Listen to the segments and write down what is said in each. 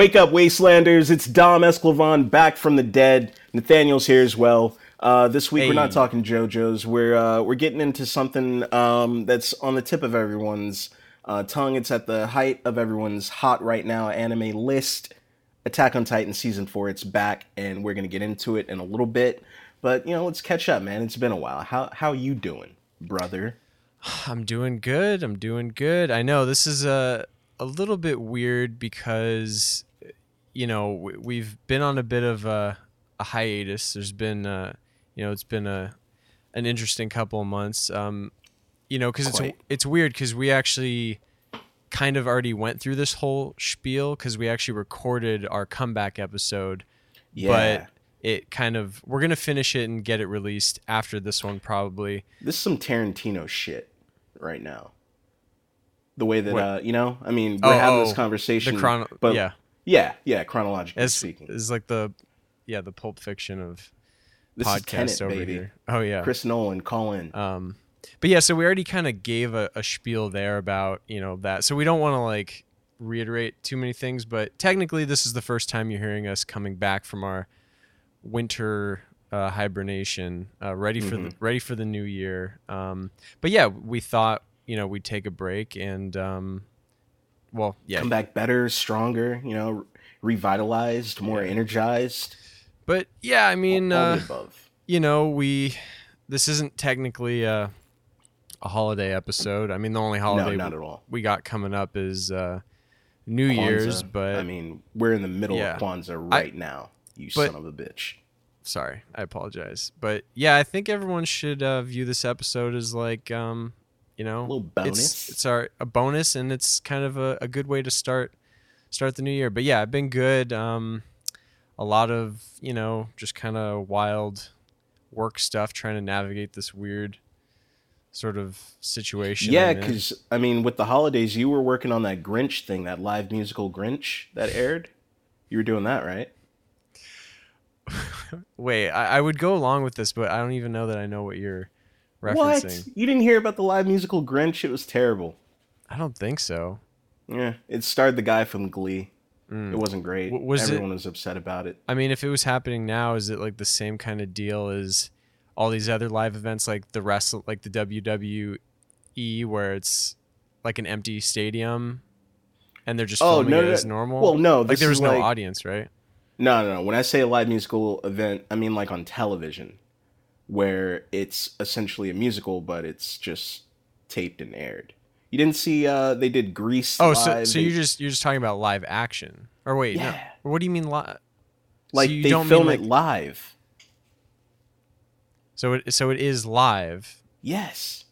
Wake up, Wastelanders! It's Dom Esclavon back from the dead. Nathaniel's here as well. Uh, this week we're not talking JoJo's. We're uh, we're getting into something um, that's on the tip of everyone's uh, tongue. It's at the height of everyone's hot right now anime list. Attack on Titan season four. It's back, and we're gonna get into it in a little bit. But you know, let's catch up, man. It's been a while. How how you doing, brother? I'm doing good. I'm doing good. I know this is a a little bit weird because you know we- we've been on a bit of a, a hiatus. There's been uh, you know it's been a an interesting couple of months. Um, you know because it's it's weird because we actually kind of already went through this whole spiel because we actually recorded our comeback episode, Yeah, but it kind of we're gonna finish it and get it released after this one probably. this is some Tarantino shit right now. The way that uh, you know, I mean, we're Oh, having oh, this conversation, The chron but yeah. Yeah, yeah, chronologically It's, speaking, it's like the yeah the Pulp Fiction of this is podcast Tenet, over baby. here. Oh yeah. Chris Nolan, call in. Um, but yeah, so we already kind of gave a, a spiel there about you know that, so we don't want to like reiterate too many things. But technically, this is the first time you're hearing us coming back from our winter uh, hibernation, uh, ready for Mm-hmm. the ready for the new year. Um, but yeah, we thought you know we'd take a break and um, well yeah, Come back better, stronger, you know, revitalized, more energized. but yeah, I mean. all, all uh, you know, we this isn't technically a, a holiday episode. I mean, the only holiday at all. we got coming up is uh, New Year's, but I mean, we're in the middle Yeah. of Kwanzaa right now. You but- son of a bitch. sorry, I apologize. But yeah, I think everyone should uh, view this episode as like, um, you know, little bonus. It's, it's our a bonus, and it's kind of a, a good way to start start the new year. But yeah, I've been good. Um, a lot of you know, just kind of wild work stuff, trying to navigate this weird sort of situation. Yeah, because I mean, with the holidays, you were working on that Grinch thing, that live musical Grinch that aired. You were doing that, right? Wait, I, I would go along with this, but I don't even know that I know what you're referencing. What? You didn't hear about the live musical Grinch? It was terrible. I don't think so. Yeah, it starred the guy from Glee. Mm. It wasn't great. W- was it- Everyone was upset about it. I mean, if it was happening now, is it like the same kind of deal as all these other live events, like the wrestle, like the WWE, where it's like an empty stadium, and they're just Oh, filming no, it no, as normal? Well, no, like there was no like- audience, right? No, no, no. When I say a live musical event, I mean like on television, where it's essentially a musical, but it's just taped and aired. You didn't see? uh They did Grease. Oh, so live. so They- you're just you're just talking about live action, or wait, no. Yeah. What do you mean live? like you they don't film like- it live. So it so it is live. Yes.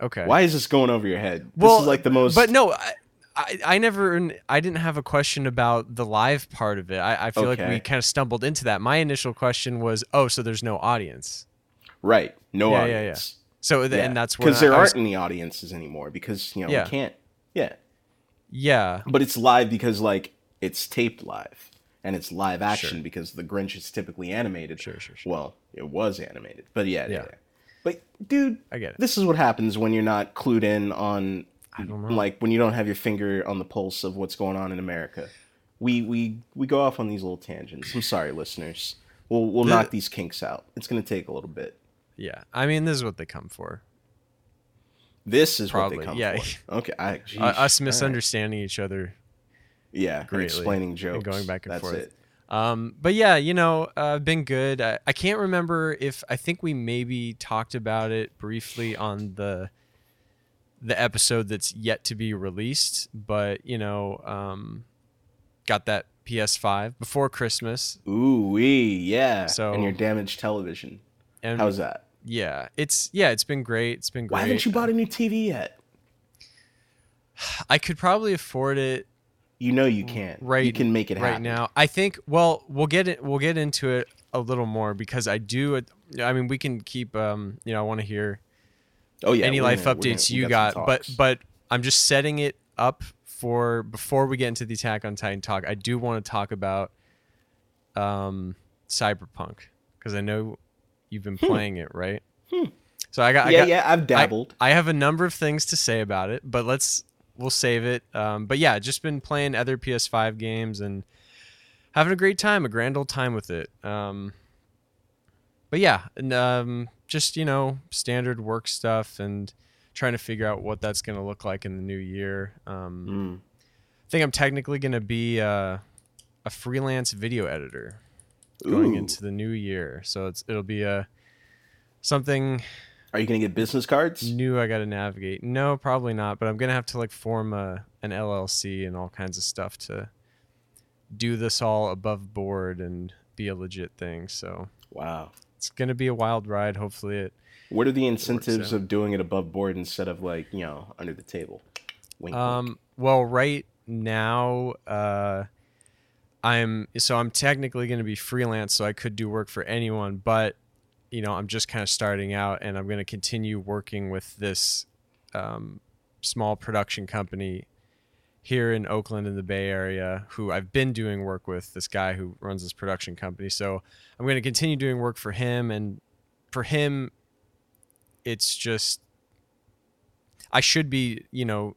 Okay. Why is this going over your head? Well, this is like the most. But no, I, I, I never, I didn't have a question about the live part of it. I, I feel like we kind of stumbled into that. My initial question was, oh, so there's no audience. right, no Yeah, yeah, yeah. audience. So th- and that's because there I aren't any audiences anymore because you know Yeah. we can't. Yeah, Yeah, but it's live because like it's taped live and it's live action Sure. because the Grinch is typically animated. Sure, sure, sure. Well, it was animated, but yeah, yeah. Yeah. yeah. But dude, I get it. this is what happens when you're not clued in on I don't know. like when you don't have your finger on the pulse of what's going on in America. We we we go off on these little tangents. I'm sorry, listeners. We'll we'll knock these kinks out. It's gonna take a little bit. yeah. I mean, this is what they come for. This is Probably, what they come yeah. for. Okay, I, geez, Uh, us all right. misunderstanding each other. Yeah, and greatly explaining and jokes, going back and That's forth. It. Um, but yeah, you know, uh, been good. I, I can't remember if I think we maybe talked about it briefly on the the episode that's yet to be released, but you know, um, got that PS5 before Christmas, Ooh wee, yeah. So- and your damaged television. and How's that? yeah, it's yeah, it's been great. It's been great. Why haven't you bought a new TV yet? I could probably afford it You know you can't. right You can make it right happen. now. I think. Well, we'll get it. We'll get into it a little more because I do. I mean, we can keep. Um, you know, I want to hear Oh yeah. any life gonna- updates gonna- you got got, but but I'm just setting it up for before we get into the Attack on Titan talk. I do want to talk about um, Cyberpunk because I know you've been playing it, right? So I got I Hmm. yeah, got, yeah, I've I- dabbled. I, have a number of things to say about it, but let's we'll save it. Um, but yeah, just been playing other PS5 games and having a great time, a grand old time with it. Um, but yeah, and, um, just you know, standard work stuff and trying to figure out what that's going to look like in the new year. Um, Mm. I think I'm technically going to be uh, a freelance video editor going Ooh. into the new year. So it's it'll be a something Are you gonna get business cards? new I got to navigate. No, probably not. But I'm gonna have to like form a an LLC and all kinds of stuff to do this all above board and be a legit thing. So Wow. It's gonna be a wild ride. Hopefully it. What are the incentives of doing it above board instead of like you know under the table? Wink, wink. Um. Well, right now, uh, I'm so I'm technically going to be freelance, so I could do work for anyone. But you know, I'm just kind of starting out, and I'm going to continue working with this um, small production company here in Oakland in the Bay Area, who I've been doing work with. This guy who runs this production company, so I'm going to continue doing work for him, and for him, it's just I should be, you know,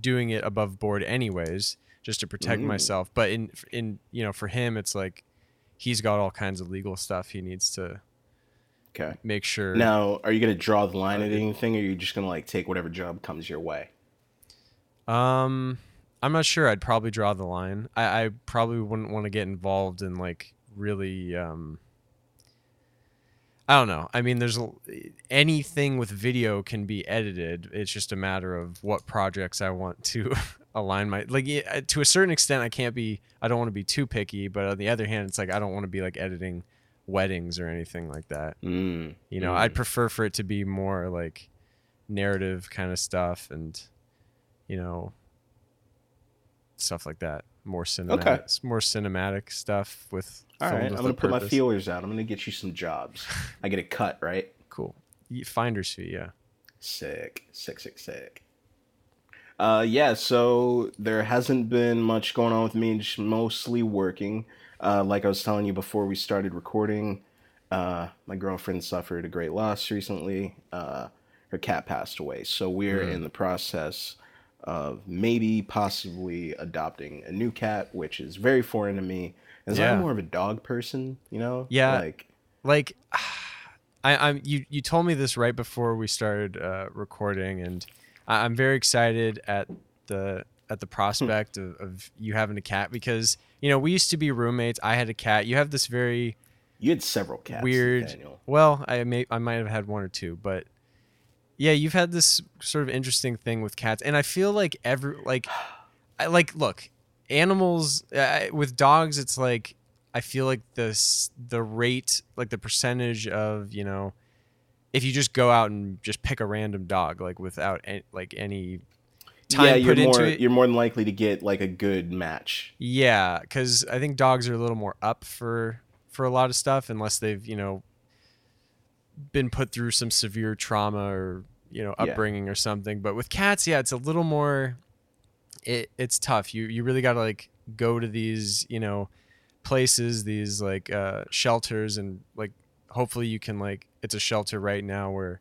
doing it above board anyways, just to protect Mm. myself. But in in you know, for him, it's like he's got all kinds of legal stuff he needs to okay. make sure. Now, are you gonna draw the line at Uh, anything, or are you just gonna like take whatever job comes your way? Um, I'm not sure. I'd probably draw the line. I, I probably wouldn't want to get involved in like really. Um, I don't know. I mean, there's a- anything with video can be edited. It's just a matter of what projects I want to align my like to a certain extent. I can't be. I don't want to be too picky, but on the other hand, it's like I don't want to be like editing weddings or anything like that. Mm. You know, mm. I'd prefer for it to be more like narrative kind of stuff and you know stuff like that. More cinematic, more cinematic stuff with. All right, I'm gonna put my feelers out. I'm gonna get you some jobs. I get a cut, right? Cool. Finder's fee, yeah. Sick, sick, sick, sick. Uh, yeah. So there hasn't been much going on with me. Just mostly working. Uh, like I was telling you before we started recording, uh, my girlfriend suffered a great loss recently. Uh, her cat passed away, so we're Mm. in the process of maybe possibly adopting a new cat, which is very foreign to me. As Yeah. I'm more of a dog person, you know. Yeah. Like, Like, I, I'm you. You told me this right before we started uh, recording, and I, I'm very excited at the at the prospect of, of you having a cat because you know we used to be roommates. I had a cat. You have this very you had several cats, weird. Daniel. Well, I may I might have had one or two, but yeah, you've had this sort of interesting thing with cats, and I feel like every like, I like look, animals uh, with dogs. It's like I feel like this the rate, like the percentage of you know, if you just go out and just pick a random dog, like without any, like any time yeah, you're put into more it. you're more than likely to get like a good match. Yeah, because I think dogs are a little more up for for a lot of stuff unless they've you know been put through some severe trauma or you know Yeah. upbringing or something. But with cats, yeah, it's a little more. It it's tough. You you really got to like go to these you know places, these like uh, shelters, and like hopefully you can like it's a shelter right now where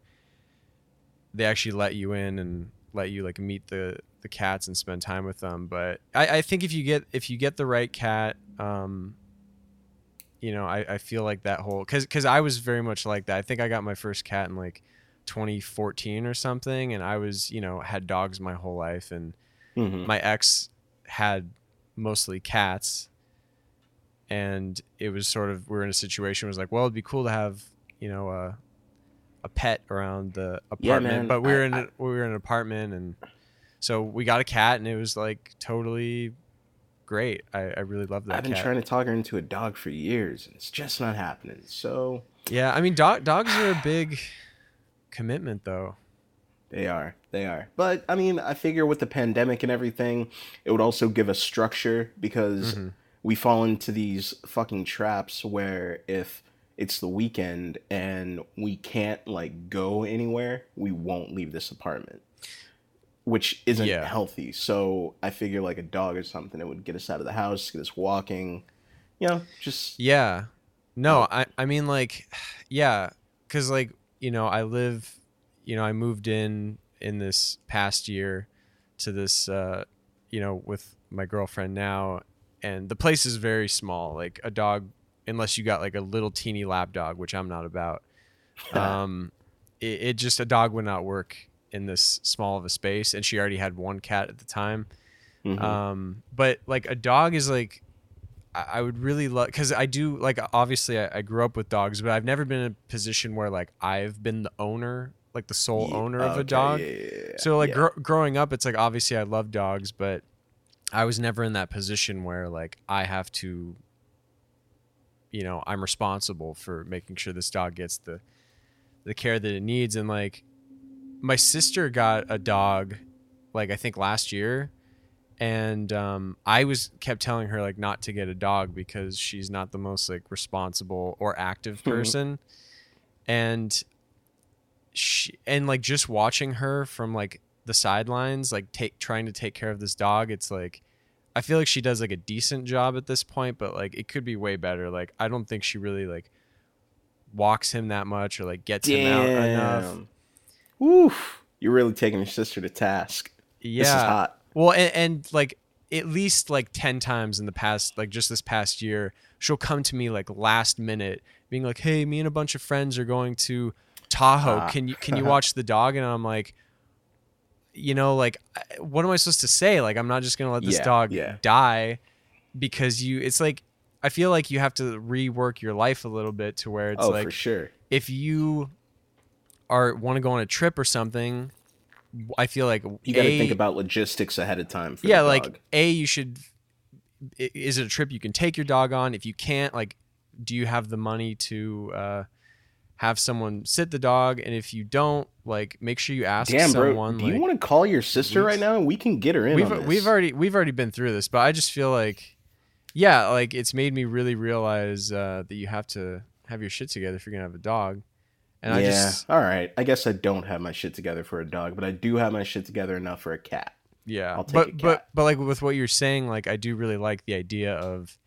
they actually let you in and let you like meet the the cats and spend time with them but i i think if you get if you get the right cat um you know i i feel like that whole because because i was very much like that i think i got my first cat in like 2014 or something and i was you know had dogs my whole life and Mhm. my ex had mostly cats and it was sort of we are in a situation where it was like well it'd be cool to have you know a a pet around the apartment man, but we were I- in a, we were in an apartment and so we got a cat and it was like totally great i, I really love that I've been cat. trying to talk her into a dog for years, and it's just not happening. So yeah i mean dog, dogs are a big commitment though they are, they are. But I mean, I figure with the pandemic and everything, it would also give us structure because Mhm. we fall into these fucking traps where if it's the weekend and we can't like go anywhere, we won't leave this apartment. Which isn't Yeah. healthy. So I figure like a dog or something, it would get us out of the house, get us walking. You know, just Yeah. No, I I mean like yeah, cuz like, you know, I live, you know, I moved in in this past year to this, uh, you know, with my girlfriend now, and the place is very small. Like a dog, unless you got like a little teeny lap dog, which I'm not about. um, it, it just a dog would not work in this small of a space, and she already had one cat at the time. Mhm. Um, but like a dog is like, I, I would really love because I do like obviously I, I grew up with dogs, but I've never been in a position where like I've been the owner, like the sole Ye- owner of okay, a dog. yeah, yeah, yeah, So like yeah. gr- growing up, it's like obviously I love dogs, but I was never in that position where like I have to, you know, I'm responsible for making sure this dog gets the the care that it needs. And like my sister got a dog, like I think last year, and um, I was kept telling her like not to get a dog because she's not the most like responsible or active Mhm. person, and she and like just watching her from like the sidelines, like take trying to take care of this dog, it's like I feel like she does like a decent job at this point, but like it could be way better. Like I don't think she really like walks him that much or like gets him out enough. Damn. Oof. You're really taking your sister to task. Yeah. This is hot. Well, and, and like at least like 10 times in the past, like just this past year, she'll come to me like last minute being like, Hey, me and a bunch of friends are going to Tahoe. Ah. Can you, can you watch the dog? And I'm like, you know, like, what am I supposed to say? Like, I'm not just going to let this Yeah, dog yeah. die because you, it's like, I feel like you have to rework your life a little bit to where it's oh, like, for sure. if you are want to go on a trip or something, I feel like You got to think about logistics ahead of time. For yeah like a you should is it a trip you can take your dog on if you can't like do you have the money to uh have someone sit the dog and if you don't like make sure you ask Damn, bro. someone Do like, you want to call your sister right now? We can get her in. we've we've already we've already been through this but i just feel like yeah like it's made me really realize uh that you have to have your shit together if you're gonna have a dog and yeah. i just All right. I guess I don't have my shit together for a dog, but I do have my shit together enough for a cat. Yeah, I'll take but a but cat. but like with what you're saying, like I do really like the idea of,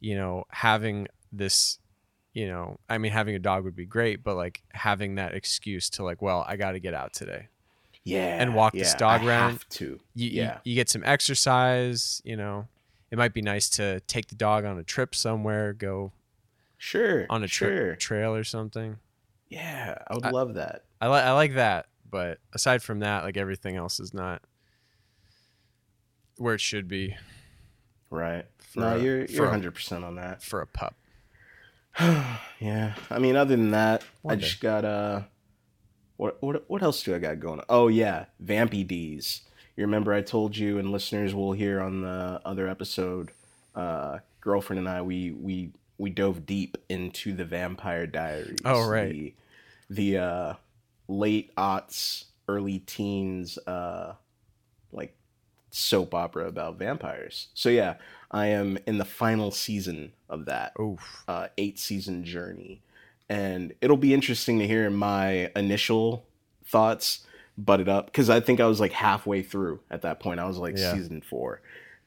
you know, having this, you know, I mean, having a dog would be great, but like having that excuse to like, well, I got to get out today. Yeah. And walk this dog I around. Have to. You, Yeah. you you get some exercise. You know, it might be nice to take the dog on a trip somewhere, go Sure. on a tri- sure. trail or something. Yeah, I would I- love that. I like I like that, but aside from that, like everything else is not where it should be Right. no, a- you're you're 100 percent on that. for a pup. yeah. I mean, other than that, I One just got uh, what what what else do I got going? on? Oh yeah, Vampy D's. You remember I told you, and listeners will hear on the other episode. Uh, girlfriend and I, we we we dove deep into the Vampire Diaries. Oh, right. The, the uh, late aughts, early teens, uh, like soap opera about vampires. So yeah, I am in the final season of that uh, eight season journey. And it'll be interesting to hear my initial thoughts butted up because I think I was like halfway through at that point. I was like Yeah. season four.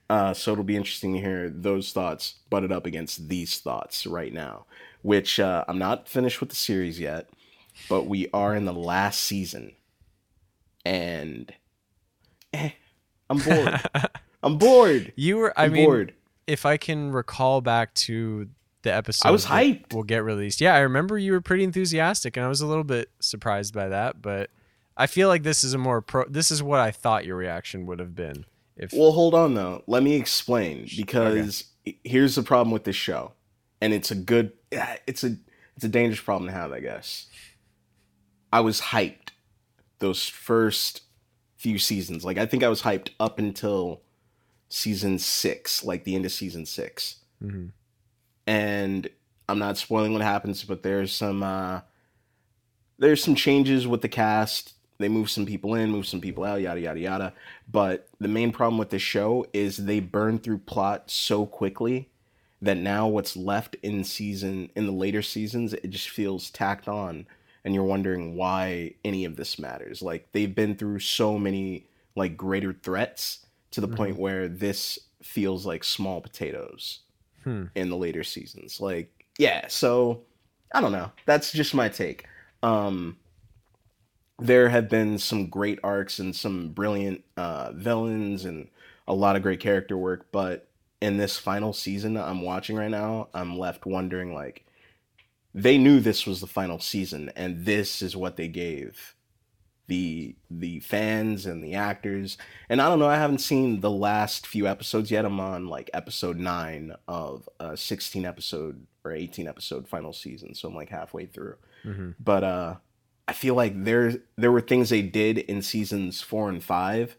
Uh, so it'll be interesting to hear those thoughts butted up against these thoughts right now, which uh, I'm not finished with the series yet, but we are in the last season. And eh, I'm bored. I'm bored. You were. I I'm mean, bored. if I can recall back to the episode, I was hyped. Will get released. Yeah, I remember you were pretty enthusiastic, and I was a little bit surprised by that. But I feel like this is a more pro. This is what I thought your reaction would have been. If Well, hold on though. Let me explain because here's the problem with this show, and it's a good, it's a, it's a dangerous problem to have, I guess. I was hyped those first few seasons. Like I think I was hyped up until season six, like the end of season six. Mhm. And I'm not spoiling what happens, but there's some, uh there's some changes with the cast. They move some people in, move some people out, yada yada yada. But the main problem with the show is they burn through plot so quickly that now what's left in season in the later seasons, it just feels tacked on and you're wondering why any of this matters. Like they've been through so many like greater threats to the point where this feels like small potatoes Hmm. in the later seasons. Like yeah, so I don't know. That's just my take. Um there have been some great arcs and some brilliant uh, villains and a lot of great character work, but in this final season I'm watching right now, I'm left wondering like they knew this was the final season and this is what they gave the the fans and the actors. And I don't know, I haven't seen the last few episodes yet. I'm on like episode 9 of a 16 episode or 18 episode final season, so I'm like halfway through. Mm-hmm. But uh I feel like there there were things they did in seasons 4 and 5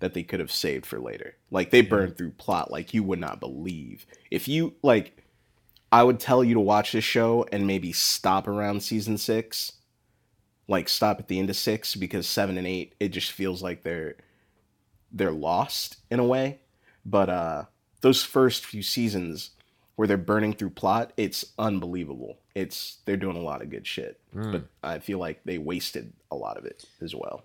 that they could have saved for later. Like they burned through plot like you would not believe. If you like I would tell you to watch this show and maybe stop around season 6. Like stop at the end of 6 because 7 and 8 it just feels like they're they're lost in a way. But uh those first few seasons where they're burning through plot, it's unbelievable. It's they're doing a lot of good shit. Mm. But I feel like they wasted a lot of it as well.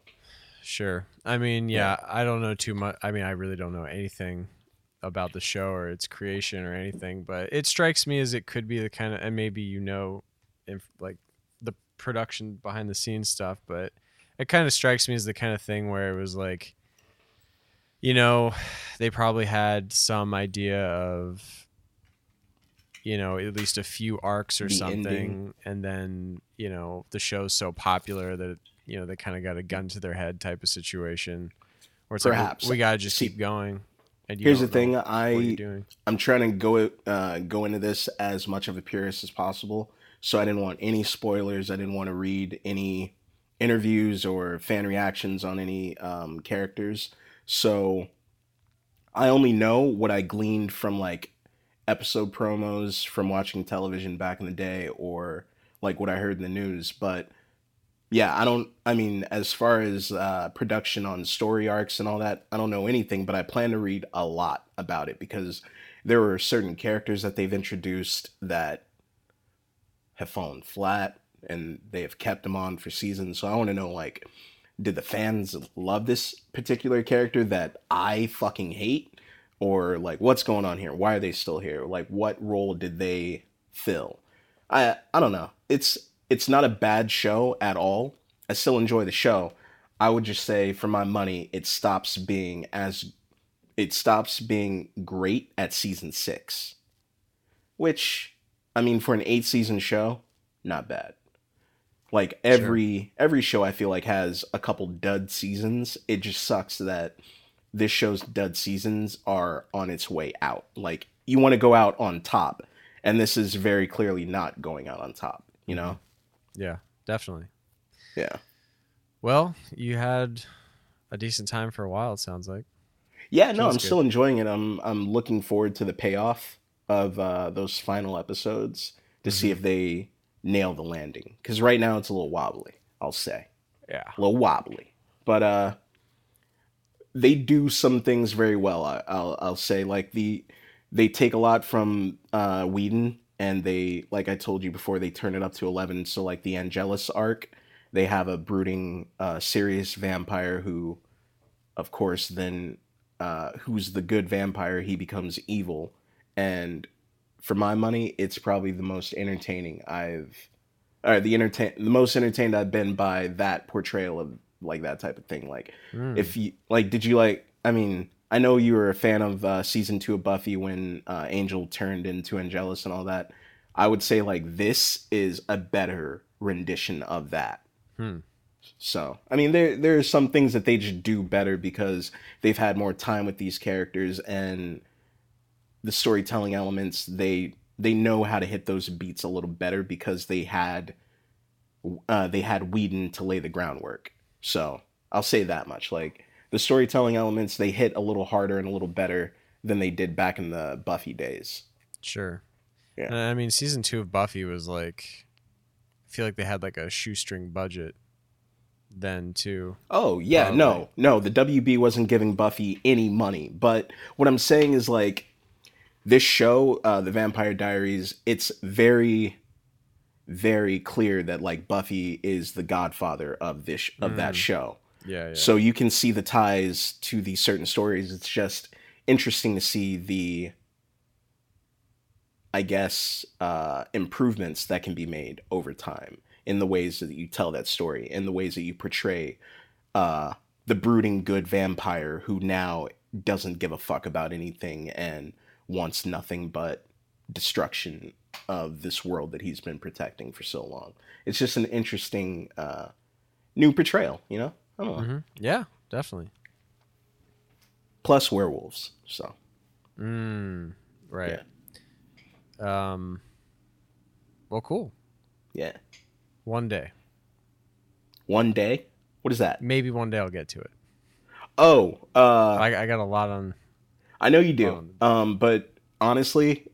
Sure. I mean, yeah, I don't know too much. I mean, I really don't know anything about the show or its creation or anything, but it strikes me as it could be the kind of, and maybe you know, if like the production behind the scenes stuff, but it kind of strikes me as the kind of thing where it was like, you know, they probably had some idea of, you know, at least a few arcs or The something, ending. and then you know the show's so popular that you know they kind of got a gun to their head type of situation, or it's Perhaps. like we, we gotta just See, keep going. Here's the thing, I I'm trying to go uh, go into this as much of a purist as possible. So I didn't want any spoilers. I didn't want to read any interviews or fan reactions on any um, characters. So I only know what I gleaned from like episode promos from watching television back in the day or like what I heard in the news. But yeah, I don't. I mean, as far as uh, production on story arcs and all that, I don't know anything. But I plan to read a lot about it because there were certain characters that they've introduced that have fallen flat, and they have kept them on for seasons. So I want to know, like, did the fans love this particular character that I fucking hate, or like, what's going on here? Why are they still here? Like, what role did they fill? I I don't know. It's it's not a bad show at all. I still enjoy the show. I would just say for my money, it stops being as it stops being great at season 6. Which I mean for an 8 season show, not bad. Like every every show I feel like has a couple dud seasons. It just sucks that this show's dud seasons are on its way out. Like you want to go out on top and this is very clearly not going out on top, you know? Yeah, definitely. Yeah. Well, you had a decent time for a while. It sounds like. Yeah, no, I'm good. still enjoying it. I'm I'm looking forward to the payoff of uh, those final episodes to see if they nail the landing. Because right now it's a little wobbly. I'll say Yeah. a little wobbly, but uh, they do some things very well. I, I'll I'll say like the they take a lot from uh, Whedon and they like I told you before they turn it up to eleven. So like the Angelus arc, they have a brooding, uh, serious vampire who, of course, then uh, who's the good vampire, he becomes evil, and for my money, it's probably the most entertaining I've, or the entertain the most entertained I've been by that portrayal of like that type of thing. Like Mm. if you like, did you like? I mean, I know you were a fan of uh, season two of Buffy when uh, Angel turned into Angelus and all that. I would say like this is a better rendition of that. Hmm. So I mean, there there are some things that they just do better because they've had more time with these characters and the storytelling elements. They they know how to hit those beats a little better because they had uh, they had Whedon to lay the groundwork. So I'll say that much. Like the storytelling elements, they hit a little harder and a little better than they did back in the Buffy days. Sure. Yeah. I mean, season two of Buffy was like, I feel like they had like a shoestring budget then too. Oh yeah, Probably. no, no. The WB wasn't giving Buffy any money, but what I'm saying is like this show, uh, The Vampire Diaries, it's very, very clear that like Buffy is the godfather of this of that Mm. show. Yeah. So you can see the ties to these certain stories. It's just interesting to see the, I guess, uh, improvements that can be made over time. in the ways that you tell that story, in the ways that you portray uh, the brooding good vampire who now doesn't give a fuck about anything and wants nothing but destruction of this world that he's been protecting for so long. It's just an interesting uh, new portrayal, you know? I don't know. hmm Yeah, definitely. Plus werewolves, so Mm, right. Um. Well, cool. yeah. One day, One day. What is that? maybe one day I'll get to it. Oh, uh, I, I got a lot on. I know you do. Um, Um, but honestly,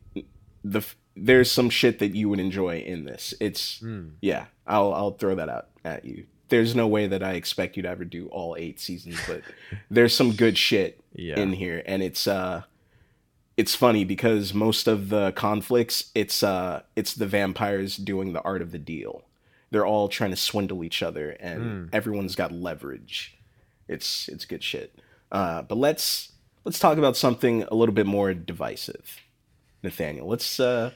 the there's some shit that you would enjoy in this. It's Mm, yeah. I'll I'll throw that out at you. There's no way that I expect you to ever do all eight seasons, but there's some good shit yeah. in here, and it's uh, it's funny because most of the conflicts, it's uh, it's the vampires doing the art of the deal. They're all trying to swindle each other, and Mm. everyone's got leverage. It's it's good shit. Uh, but let's let's talk about something a little bit more divisive, Nathaniel. Let's uh, let's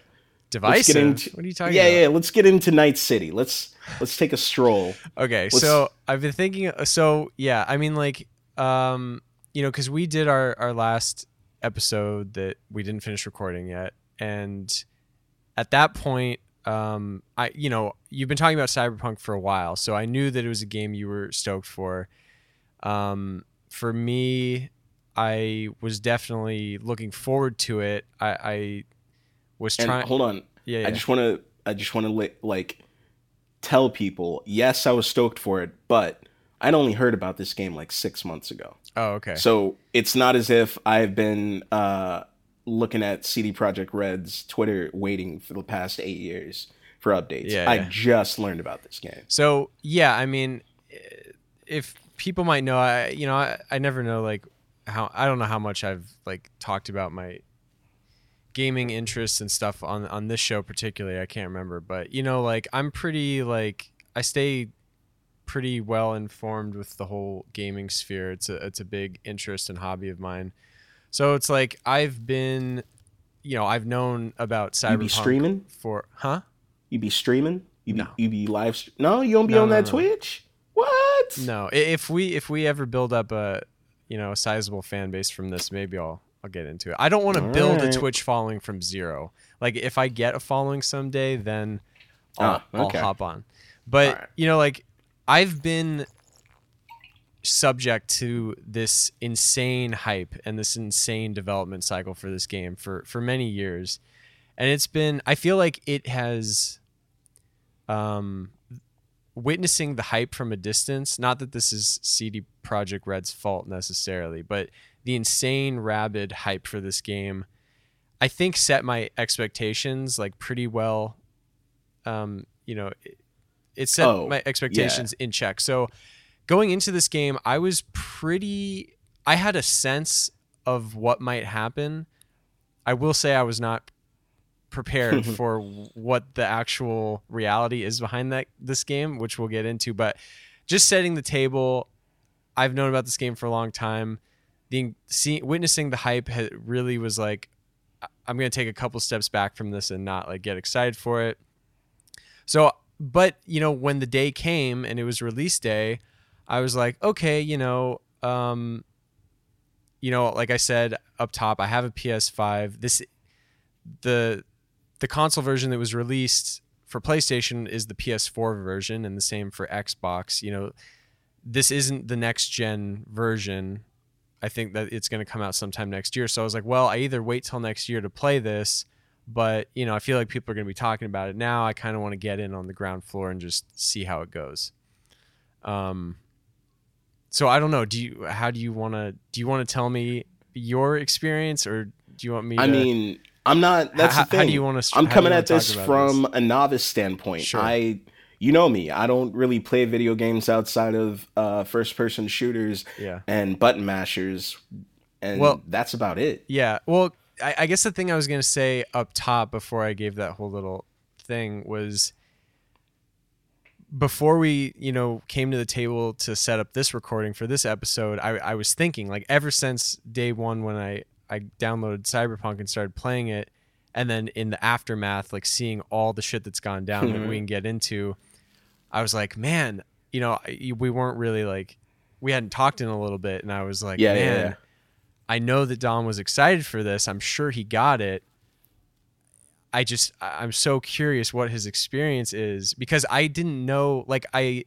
Divisive. into what are you talking yeah about? yeah. Let's get into Night City. Let's let's take a stroll. Okay, Let's- so I've been thinking. So yeah, I mean, like, um, you know, because we did our our last episode that we didn't finish recording yet, and at that point, um, I you know, you've been talking about Cyberpunk for a while, so I knew that it was a game you were stoked for. Um, for me, I was definitely looking forward to it. I, I was And trying. hold on, Yeah, yeah. I just want to I just want to like tell people. Yes, I was stoked for it, but I'd only heard about this game like six months ago. oh, okay. So it's not as if I've been uh, looking at CD Projekt Red's Twitter waiting for the past eight years for updates. Yeah, I yeah. just learned about this game. So yeah, I mean, if people might know, I you know, I, I never know like how I don't know how much I've like talked about my gaming interests and stuff on on this show particularly. I can't remember, but you know, like I'm pretty like I stay pretty well informed with the whole gaming sphere. It's a it's a big interest and hobby of mine. So it's like I've been, you know, I've known about cyberpunk You be streaming? for huh? You be streaming? You be No. you be live? st- No, you don't be No, on no, that. Twitch. What? No, if we if we ever build up a you know a sizable fan base from this, maybe I'll I'll get into it. I don't want to build a Twitch following from zero. Like if I get a following someday, then I'll, Ah, okay. I'll hop on. But Alright. you know, like I've been subject to this insane hype and this insane development cycle for this game for for many years, and it's been. I feel like it has. Um, witnessing the hype from a distance not that this is CD Projekt Red's fault necessarily but the insane rabid hype for this game i think set my expectations like pretty well um you know it, it set Oh, my expectations in check so going into this game i was pretty i had a sense of what might happen i will say i was not prepared for what the actual reality is behind that this game, which we'll get into. But just setting the table, I've known about this game for a long time. The see, witnessing the hype ha- really was like, I'm gonna take a couple steps back from this and not like get excited for it. So, but you know, when the day came and it was release day, I was like, okay, you know, um, you know, like I said up top, I have a PS5. This the the console version that was released for PlayStation is the PS4 version, and the same for Xbox. You know, this isn't the next gen version. I think that it's going to come out sometime next year. So I was like, well, I either wait till next year to play this, but you know, I feel like people are going to be talking about it now. I kind of want to get in on the ground floor and just see how it goes. Um, so I don't know. Do you? How do you want to? Do you want to tell me your experience, or do you want me? To I to, mean, I'm not. That's how, the thing. how do you want to? I'm coming at this from a novice standpoint. Sure. I, you know me, I don't really play video games outside of uh, first-person shooters Yeah. and button mashers, and Well- that's about it. Yeah. Well, I, I guess the thing I was gonna say up top before I gave that whole little thing was before we, you know, came to the table to set up this recording for this episode, I, I was thinking like ever since day one when I, I downloaded Cyberpunk and started playing it, and then in the aftermath, like seeing all the shit that's gone down that we can get into, I was like, man, you know, we weren't really like, we hadn't talked in a little bit, and I was like, Yeah, yeah, man, yeah. I know that Dom was excited for this. I'm sure he got it. I just, I'm so curious what his experience is because I didn't know, like, I,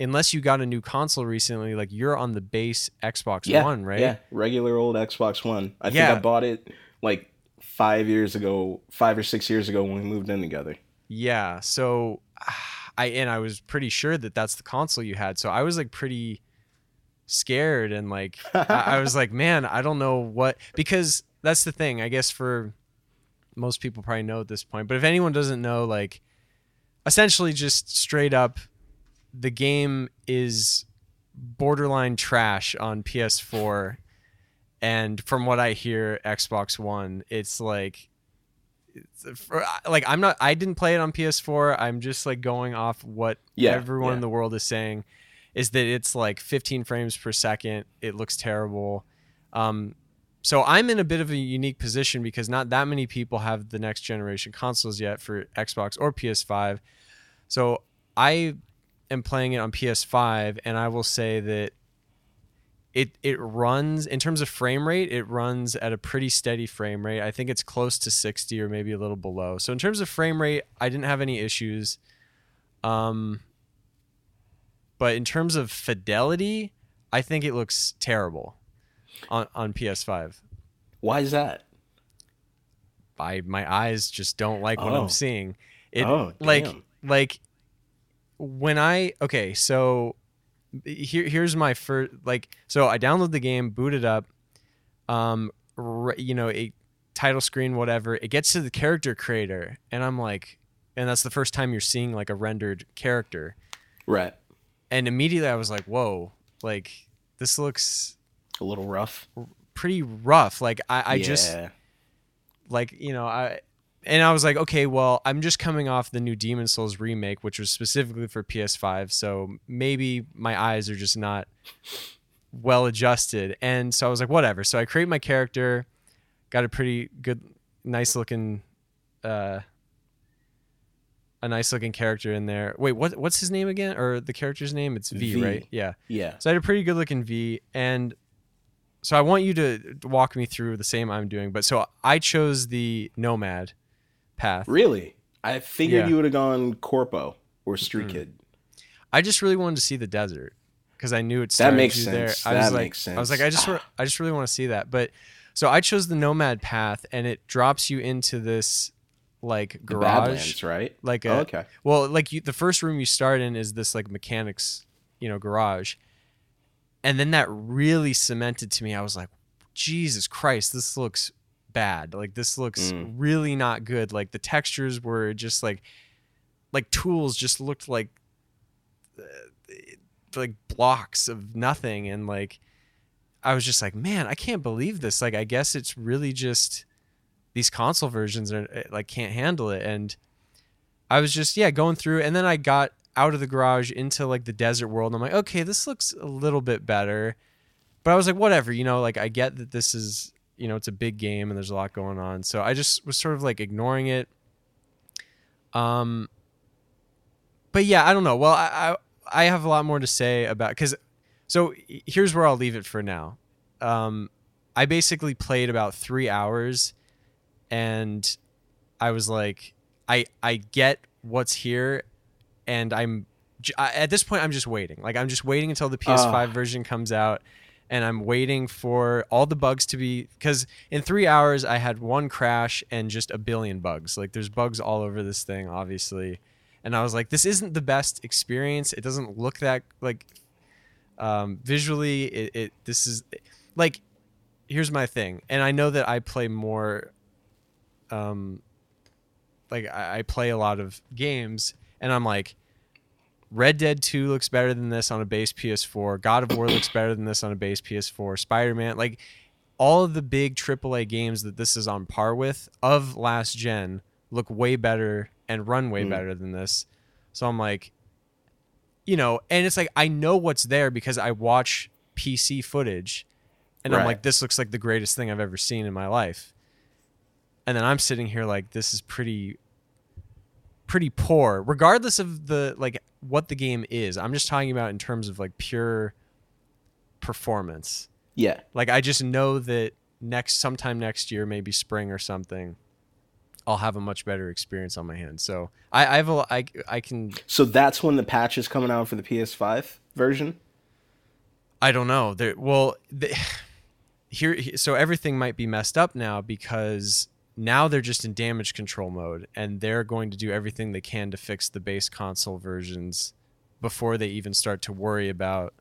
unless you got a new console recently, like, you're on the base Xbox Yeah, One, right? Yeah, regular old Xbox One. I Yeah. think I bought it like five years ago, five or six years ago when we moved in together. Yeah. So ah, I and I was pretty sure that that's the console you had. So I was like pretty scared and like I, I was like, man, I don't know what because that's the thing. I guess for most people probably know at this point, but if anyone doesn't know, like essentially just straight up, the game is borderline trash on PS4. And from what I hear, Xbox One, it's like for, like I'm not I didn't play it on PS4. I'm just like going off what Yeah, everyone yeah. in the world is saying is that it's like 15 frames per second. It looks terrible. Um so I'm in a bit of a unique position because not that many people have the next generation consoles yet for Xbox or PS5. So I am playing it on PS5 and I will say that it it runs in terms of frame rate it runs at a pretty steady frame rate i think it's close to 60 or maybe a little below so in terms of frame rate i didn't have any issues um but in terms of fidelity i think it looks terrible on on ps5 Why is that? I my eyes just don't like what Oh. I'm seeing. It Oh, like like when I okay, so here here's my first like so I download the game, boot it up, um, r- you know, a title screen, whatever. It gets to the character creator, and I'm like, and that's the first time you're seeing like a rendered character, Right. and immediately I was like, whoa, like this looks A little rough. pretty rough. Like I, I just like you know i and i was like okay well i'm just coming off the new Demon's Souls remake which was specifically for ps5 so maybe my eyes are just not well adjusted and so i was like whatever so i create my character got a pretty good nice looking uh a nice looking character in there wait what what's his name again or the character's name it's v, V. right yeah Yeah. so I had a pretty good looking V, and so I want you to walk me through the same I'm doing. But so I chose the Nomad path. Really? I figured Yeah. you would have gone Corpo or Street Mhm. Kid. I just really wanted to see the desert because I knew it That makes you sense. there. I was That like, makes I was like, I just, I just really want to see that. But so I chose the Nomad path, and it drops you into this like garage, Badlands, right? like a Oh, okay. Well, like you, the first room you start in is this like mechanics, you know, garage. And then that really cemented to me. I was like, Jesus Christ, this looks bad. Like this looks Mm. really not good. Like the textures were just like like tools just looked like uh, like blocks of nothing and like I was just like, man, I can't believe this. Like I guess it's really just these console versions are uh, like can't handle it and I was just yeah going through and then I got out of the garage into like the desert world and I'm like okay this looks a little bit better but I was like whatever you know like I get that this is you know it's a big game and there's a lot going on. So I just was sort of like ignoring it. Um but yeah I don't know. Well I I, I have a lot more to say about cuz so here's where I'll leave it for now. Um I basically played about 3 hours and I was like, I I get what's here, and I'm at this point I'm just waiting. Like I'm just waiting until the PS5 Ah. version comes out, and I'm waiting for all the bugs to be because in three hours I had one crash and just a billion bugs. Like there's bugs all over this thing, obviously, and I was like, this isn't the best experience. It doesn't look that like um, visually. It, it this is like here's my thing, and I know that I play more um like I, I play a lot of games and I'm like Red Dead 2 looks better than this on a base PS4. God of War looks better than this on a base PS4. Spider-Man like all of the big AAA games that this is on par with of last gen look way better and run way Mm. better than this. So I'm like you know, and it's like I know what's there because I watch PC footage and I'm like this looks like the greatest thing I've ever seen in my life and then I'm sitting here like this is pretty pretty poor, regardless of the like what the game is. I'm just talking about in terms of like pure performance. Yeah. Like I just know that next sometime next year, maybe spring or something, I'll have a much better experience on my hands. So I, I have a I I can So that's when the patch is coming out for the PS5 version. I don't know. There well the, here so everything might be messed up now because now they're just in damage control mode and they're going to do everything they can to fix the base console versions before they even start to worry about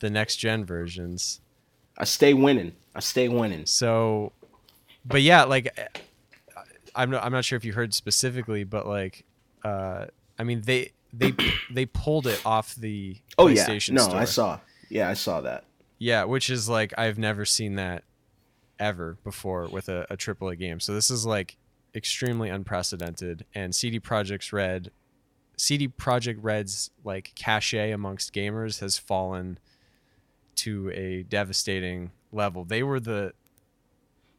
the next gen versions. I stay winning. I stay winning. So, but yeah, like I'm not, I'm not sure if you heard specifically, but like, uh, I mean they they they pulled it off the Oh yeah. No, store. I saw. Yeah, I saw that. Yeah, which is like I've never seen that ever before with a, a AAA game. So this is like extremely unprecedented. And CD Projekt's Red, CD Projekt Red's like cachet amongst gamers has fallen to a devastating level. They were the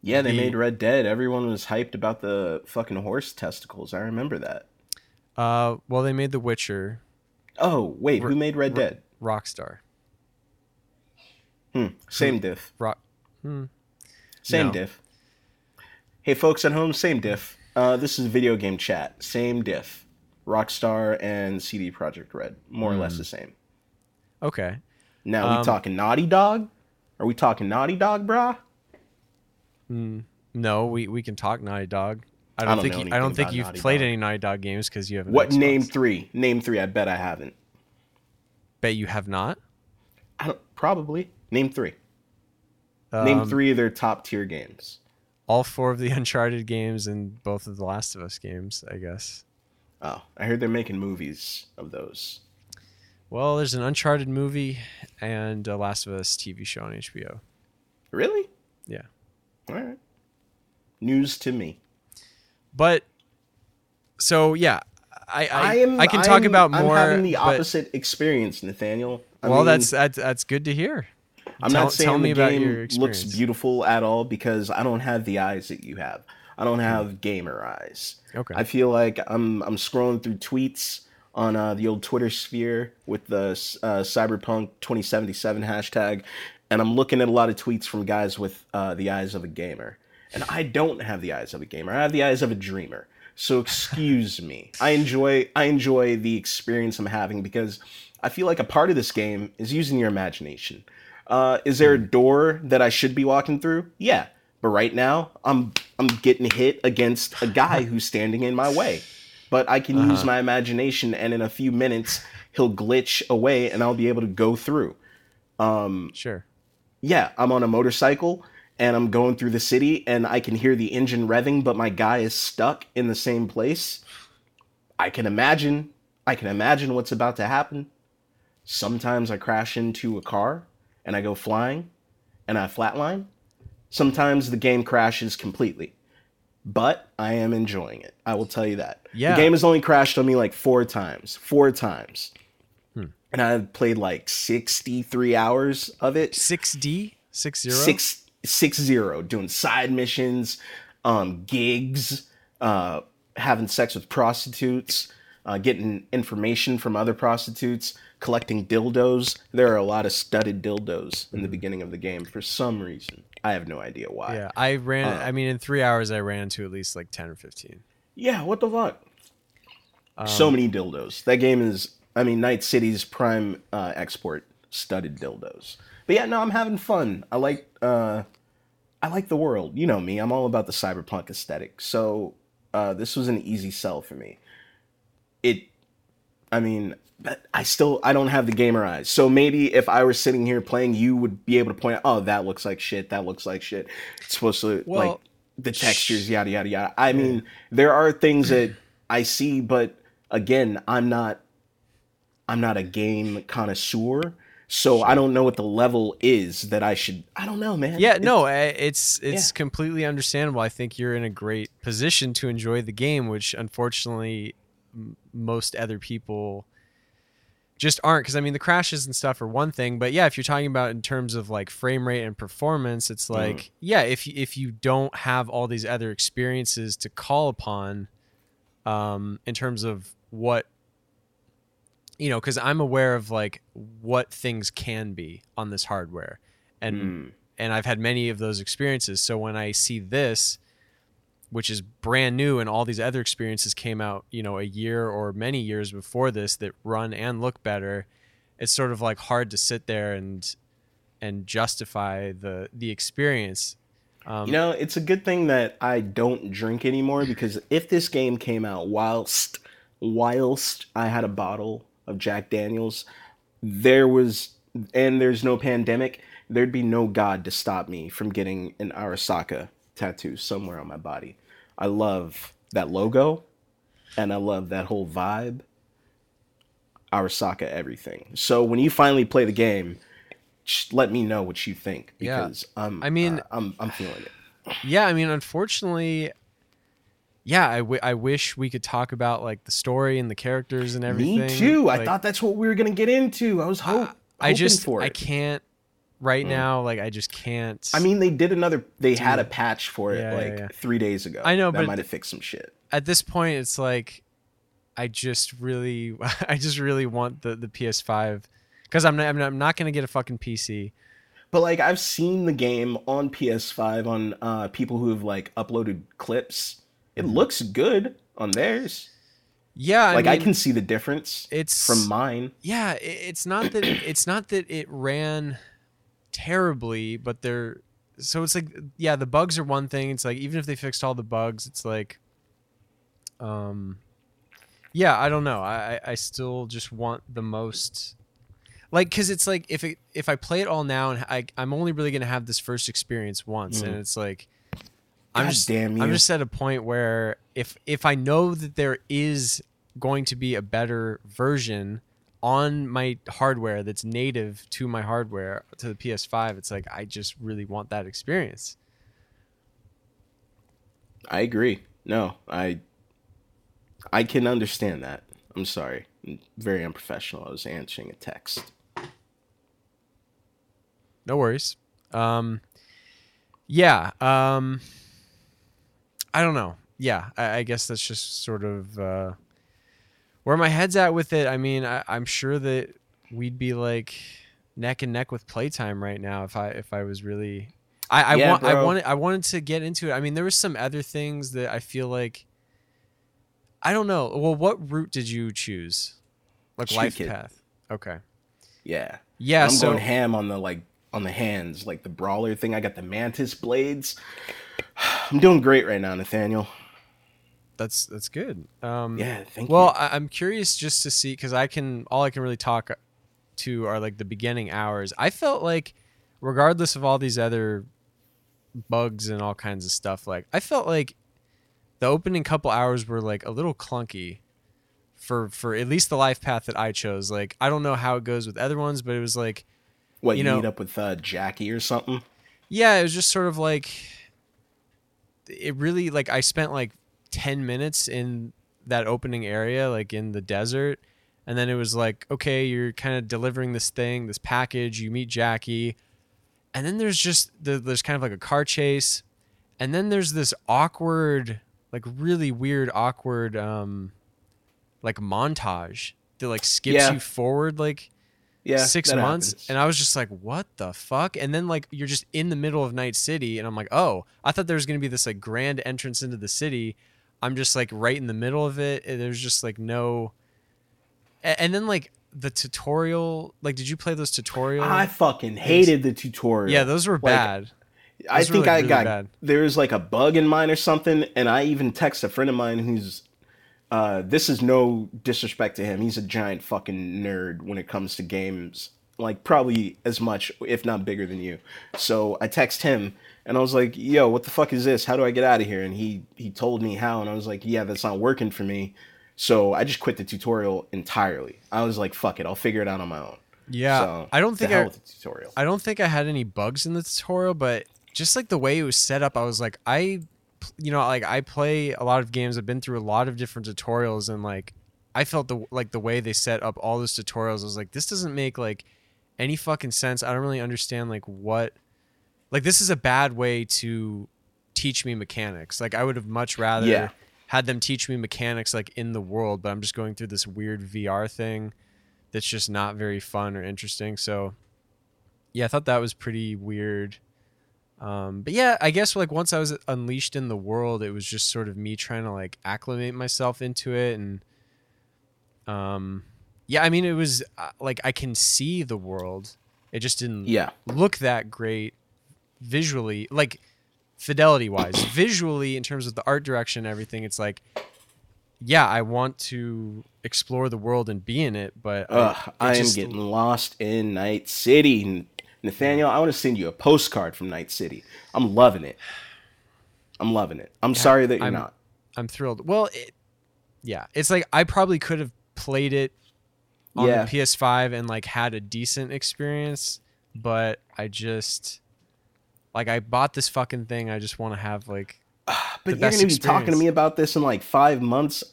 Yeah, they The- made Red Dead. Everyone was hyped about the fucking horse testicles. I remember that. uh well they made The Witcher Oh, wait, who made Red re- Dead? Rockstar. Hmm. Same diff. Rock hmm. Same No. diff. Hey, folks at home, same diff. Uh, this is video game chat. Same diff. Rockstar and CD Projekt Red, more or less the same. Okay. Now, we Um, talking Naughty Dog? Are we talking Naughty Dog, brah? No, we, we can talk Naughty Dog. I I don't, don't think know you, I don't think you've Naughty played Dog. any Naughty Dog games because you have an What name three? Name three. I bet I haven't. Bet you have not. I don't, probably. Name three. Name Um, three of their top tier games. All four of the Uncharted games and both of the Last of Us games, I guess. Oh, I heard they're making movies of those. Well, there's an Uncharted movie and a Last of Us TV show on HBO. Really? Yeah. All right. News to me. But so yeah, I I, I am. I can talk I'm- about more. I'm having the but- opposite experience, Nathaniel. I well, mean, that's, that's that's good to hear. I'm tell- not saying the game looks beautiful at all because I don't have the eyes that you have. I don't have gamer eyes. Okay. I feel like I'm I'm scrolling through tweets on uh, the old Twitter sphere with the uh, Cyberpunk 2077 hashtag, and I'm looking at a lot of tweets from guys with uh, the eyes of a gamer, and I don't have the eyes of a gamer. I have the eyes of a dreamer. So excuse me. I enjoy I enjoy the experience I'm having because I feel like a part of this game is using your imagination. Uh, is there a hmm. door that I should be walking through? Yeah, but right now I'm I'm getting hit against a guy who's standing in my way. But I can use uh-huh. my imagination, and in a few minutes he'll glitch away, and I'll be able to go through. Um, sure. Yeah, I'm on a motorcycle and I'm going through the city, and I can hear the engine revving, but my guy is stuck in the same place. I can imagine. I can imagine what's about to happen. Sometimes I crash into a car and I go flying and I flatline. Sometimes the game crashes completely. But I am enjoying it. I will tell you that. Yeah. The game has only crashed on me like four times. Four times. And I've played like 63 hours of it. Six D six zero. Six six zero. Doing side missions, um, gigs, uh, having sex with prostitutes, uh, getting information from other prostitutes, collecting dildos. There are a lot of studded dildos in the beginning of the game for some reason. I have no idea why. Yeah, I ran. Uh, I mean, in three hours, I ran into at least like ten or fifteen. Yeah, what the fuck? Um, so many dildos. That game is, I mean, Night City's prime uh, export studded dildos. But yeah, no, I'm having fun. I like, uh, I like the world. You know me. I'm all about the cyberpunk aesthetic. So uh, this was an easy sell for me. It, I mean, but I still I don't have the gamer eyes. So maybe if I were sitting here playing, you would be able to point out, oh, that looks like shit. That looks like shit. It's supposed to Well, like the textures, yada yada yada. I mean, there are things that I see, but again, I'm not I'm not a game connoisseur, so I don't know what the level is that I should. I don't know, man. Yeah, It- no, it's it's Yeah. completely understandable. I think you're in a great position to enjoy the game, which unfortunately m- most other people just aren't. Because I mean, the crashes and stuff are one thing, but yeah, if you're talking about in terms of like frame rate and performance, it's Mm-hmm. like yeah, if you- if you don't have all these other experiences to call upon, um, in terms of what you know, because I'm aware of like what things can be on this hardware, and Mm. and I've had many of those experiences. So when I see this, which is brand new, and all these other experiences came out, you know, a year or many years before this that run and look better, it's sort of like hard to sit there and and justify the the experience. Um, You know, it's a good thing that I don't drink anymore because if this game came out whilst whilst I had a bottle of Jack Daniels, there was and there's no pandemic, there'd be no god to stop me from getting an Arasaka tattoo somewhere on my body. I love that logo and I love that whole vibe. Arasaka everything. So when you finally play the game, just let me know what you think Yeah. because I'm I mean- uh, I'm I'm feeling it. yeah i mean unfortunately yeah I, w- I wish we could talk about like the story and the characters and everything Me too. I thought that's what we were gonna get into. I was hope, I hoping just for it. i can't right now like i just can't I mean, they did another. They had a patch for it Yeah, yeah, like yeah. three days ago. I know, that but might have fixed some shit. at this point it's like i just really i just really want the the ps5 because i'm not i'm not, I'm not gonna get a fucking pc But like, I've seen the game on PS5 on uh, people who have like uploaded clips. It looks good on theirs. yeah I like, I mean, can see the difference it's from mine. yeah it's not that it's not that it ran terribly but they're so it's like yeah the bugs are one thing. It's like even if they fixed all the bugs it's like um yeah i don't know. I i still just want the most like because it's like if it if i play it all now and I, i'm only really gonna have this first experience once and Mhm. it's like i'm God just damn i'm just at a point where if if i know that there is going to be a better version on my hardware that's native to my hardware to the ps5 it's like i just really want that experience I agree. No, I I can understand that. I'm sorry. I'm very unprofessional. I was answering a text. no worries um yeah um i don't know yeah i, I guess that's just sort of uh where my head's at with it i mean I, i'm sure that we'd be like neck and neck with playtime right now if i if i was really i i Yeah, want i wanted i wanted to get into it i mean there was some other things that i feel like i don't know well what route did you choose like Street life Kid. path okay Yeah. yeah I'm so going ham on the like on the hands, like the brawler thing. I got the mantis blades. I'm doing great right now, Nathaniel. That's that's good um Yeah, thank Well, you. I, I'm curious just to see because I can all I can really talk to are like the beginning hours. I felt like, regardless of all these other bugs and all kinds of stuff, like I felt like the opening couple hours were like a little clunky for for at least the life path that I chose. Like I don't know how it goes with other ones, but it was like What you you, know- meet up with uh, Jackie or something? yeah, it was just sort of like it really like I spent like 10 minutes in that opening area like in the desert. And then it was like okay, you're kind of delivering this thing, this package, you meet Jackie. And then there's just the, there's kind of like a car chase. And then there's this awkward like really weird awkward um like montage that like skips Yeah. you forward like Yeah, six months. happens. and i was just like what the fuck? And then like you're just in the middle of night city. And i'm like oh i thought there was going to be this like grand entrance into the city i'm just like right in the middle of it and there's just like no and then like the tutorial like did you play those tutorial I fucking hated the tutorial. yeah those were Like, bad I those were, think like, I really got bad. there was like a bug in mine or something, and I even text a friend of mine who's. Uh, this is no disrespect to him. He's a giant fucking nerd when it comes to games, like probably as much, if not bigger than you. So I text him, and I was like, "Yo, what the fuck is this? How do I get out of here?" And he he told me how, and I was like, "Yeah, that's not working for me." So I just quit the tutorial entirely. I was like, "Fuck it, I'll figure it out on my own." yeah So, i don't think I, tutorial. I don't think I had any bugs in the tutorial, but just like the way it was set up, I was like, I, you know, like I play a lot of games. I've been through a lot of different tutorials, and like I felt the like the way they set up all those tutorials. I was like, this doesn't make like any fucking sense. I don't really understand like what, like this is a bad way to teach me mechanics. Like I would have much rather Yeah. had them teach me mechanics like in the world, but I'm just going through this weird VR thing that's just not very fun or interesting. So yeah, I thought that was pretty weird. Um, but yeah, I guess like once I was unleashed in the world, it was just sort of me trying to like acclimate myself into it, and um, yeah, I mean it was uh, like I can see the world. It just didn't Yeah. look that great visually, like fidelity wise. visually, in terms of the art direction, and everything. It's like, yeah, I want to explore the world and be in it, but I- Ugh, it I am getting lost in Night City. Nathaniel, I want to send you a postcard from Night City. I'm loving it. I'm loving it. I'm sorry that you're I'm- not. I'm thrilled. Well, it, yeah, it's like I probably could have played it on Yeah. the PS5 and like had a decent experience, but I just like I bought this fucking thing. I just want to have like ah, But the you're gonna be talking to me about this in like five months.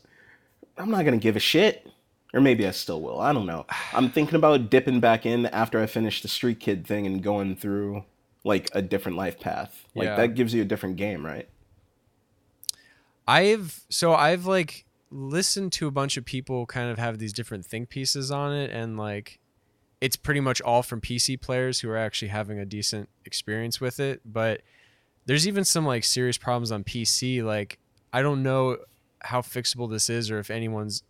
I'm not gonna give a shit. Or maybe I still will. I don't know. I'm thinking about dipping back in after I finish the Street Kid thing and going through like a different life path. Like Yeah. that gives you a different game, right? I've so I've like listened to a bunch of people kind of have these different think pieces on it and like it's pretty much all from PC players who are actually having a decent experience with it, but there's even some like serious problems on PC like I don't know how fixable this is or if anyone's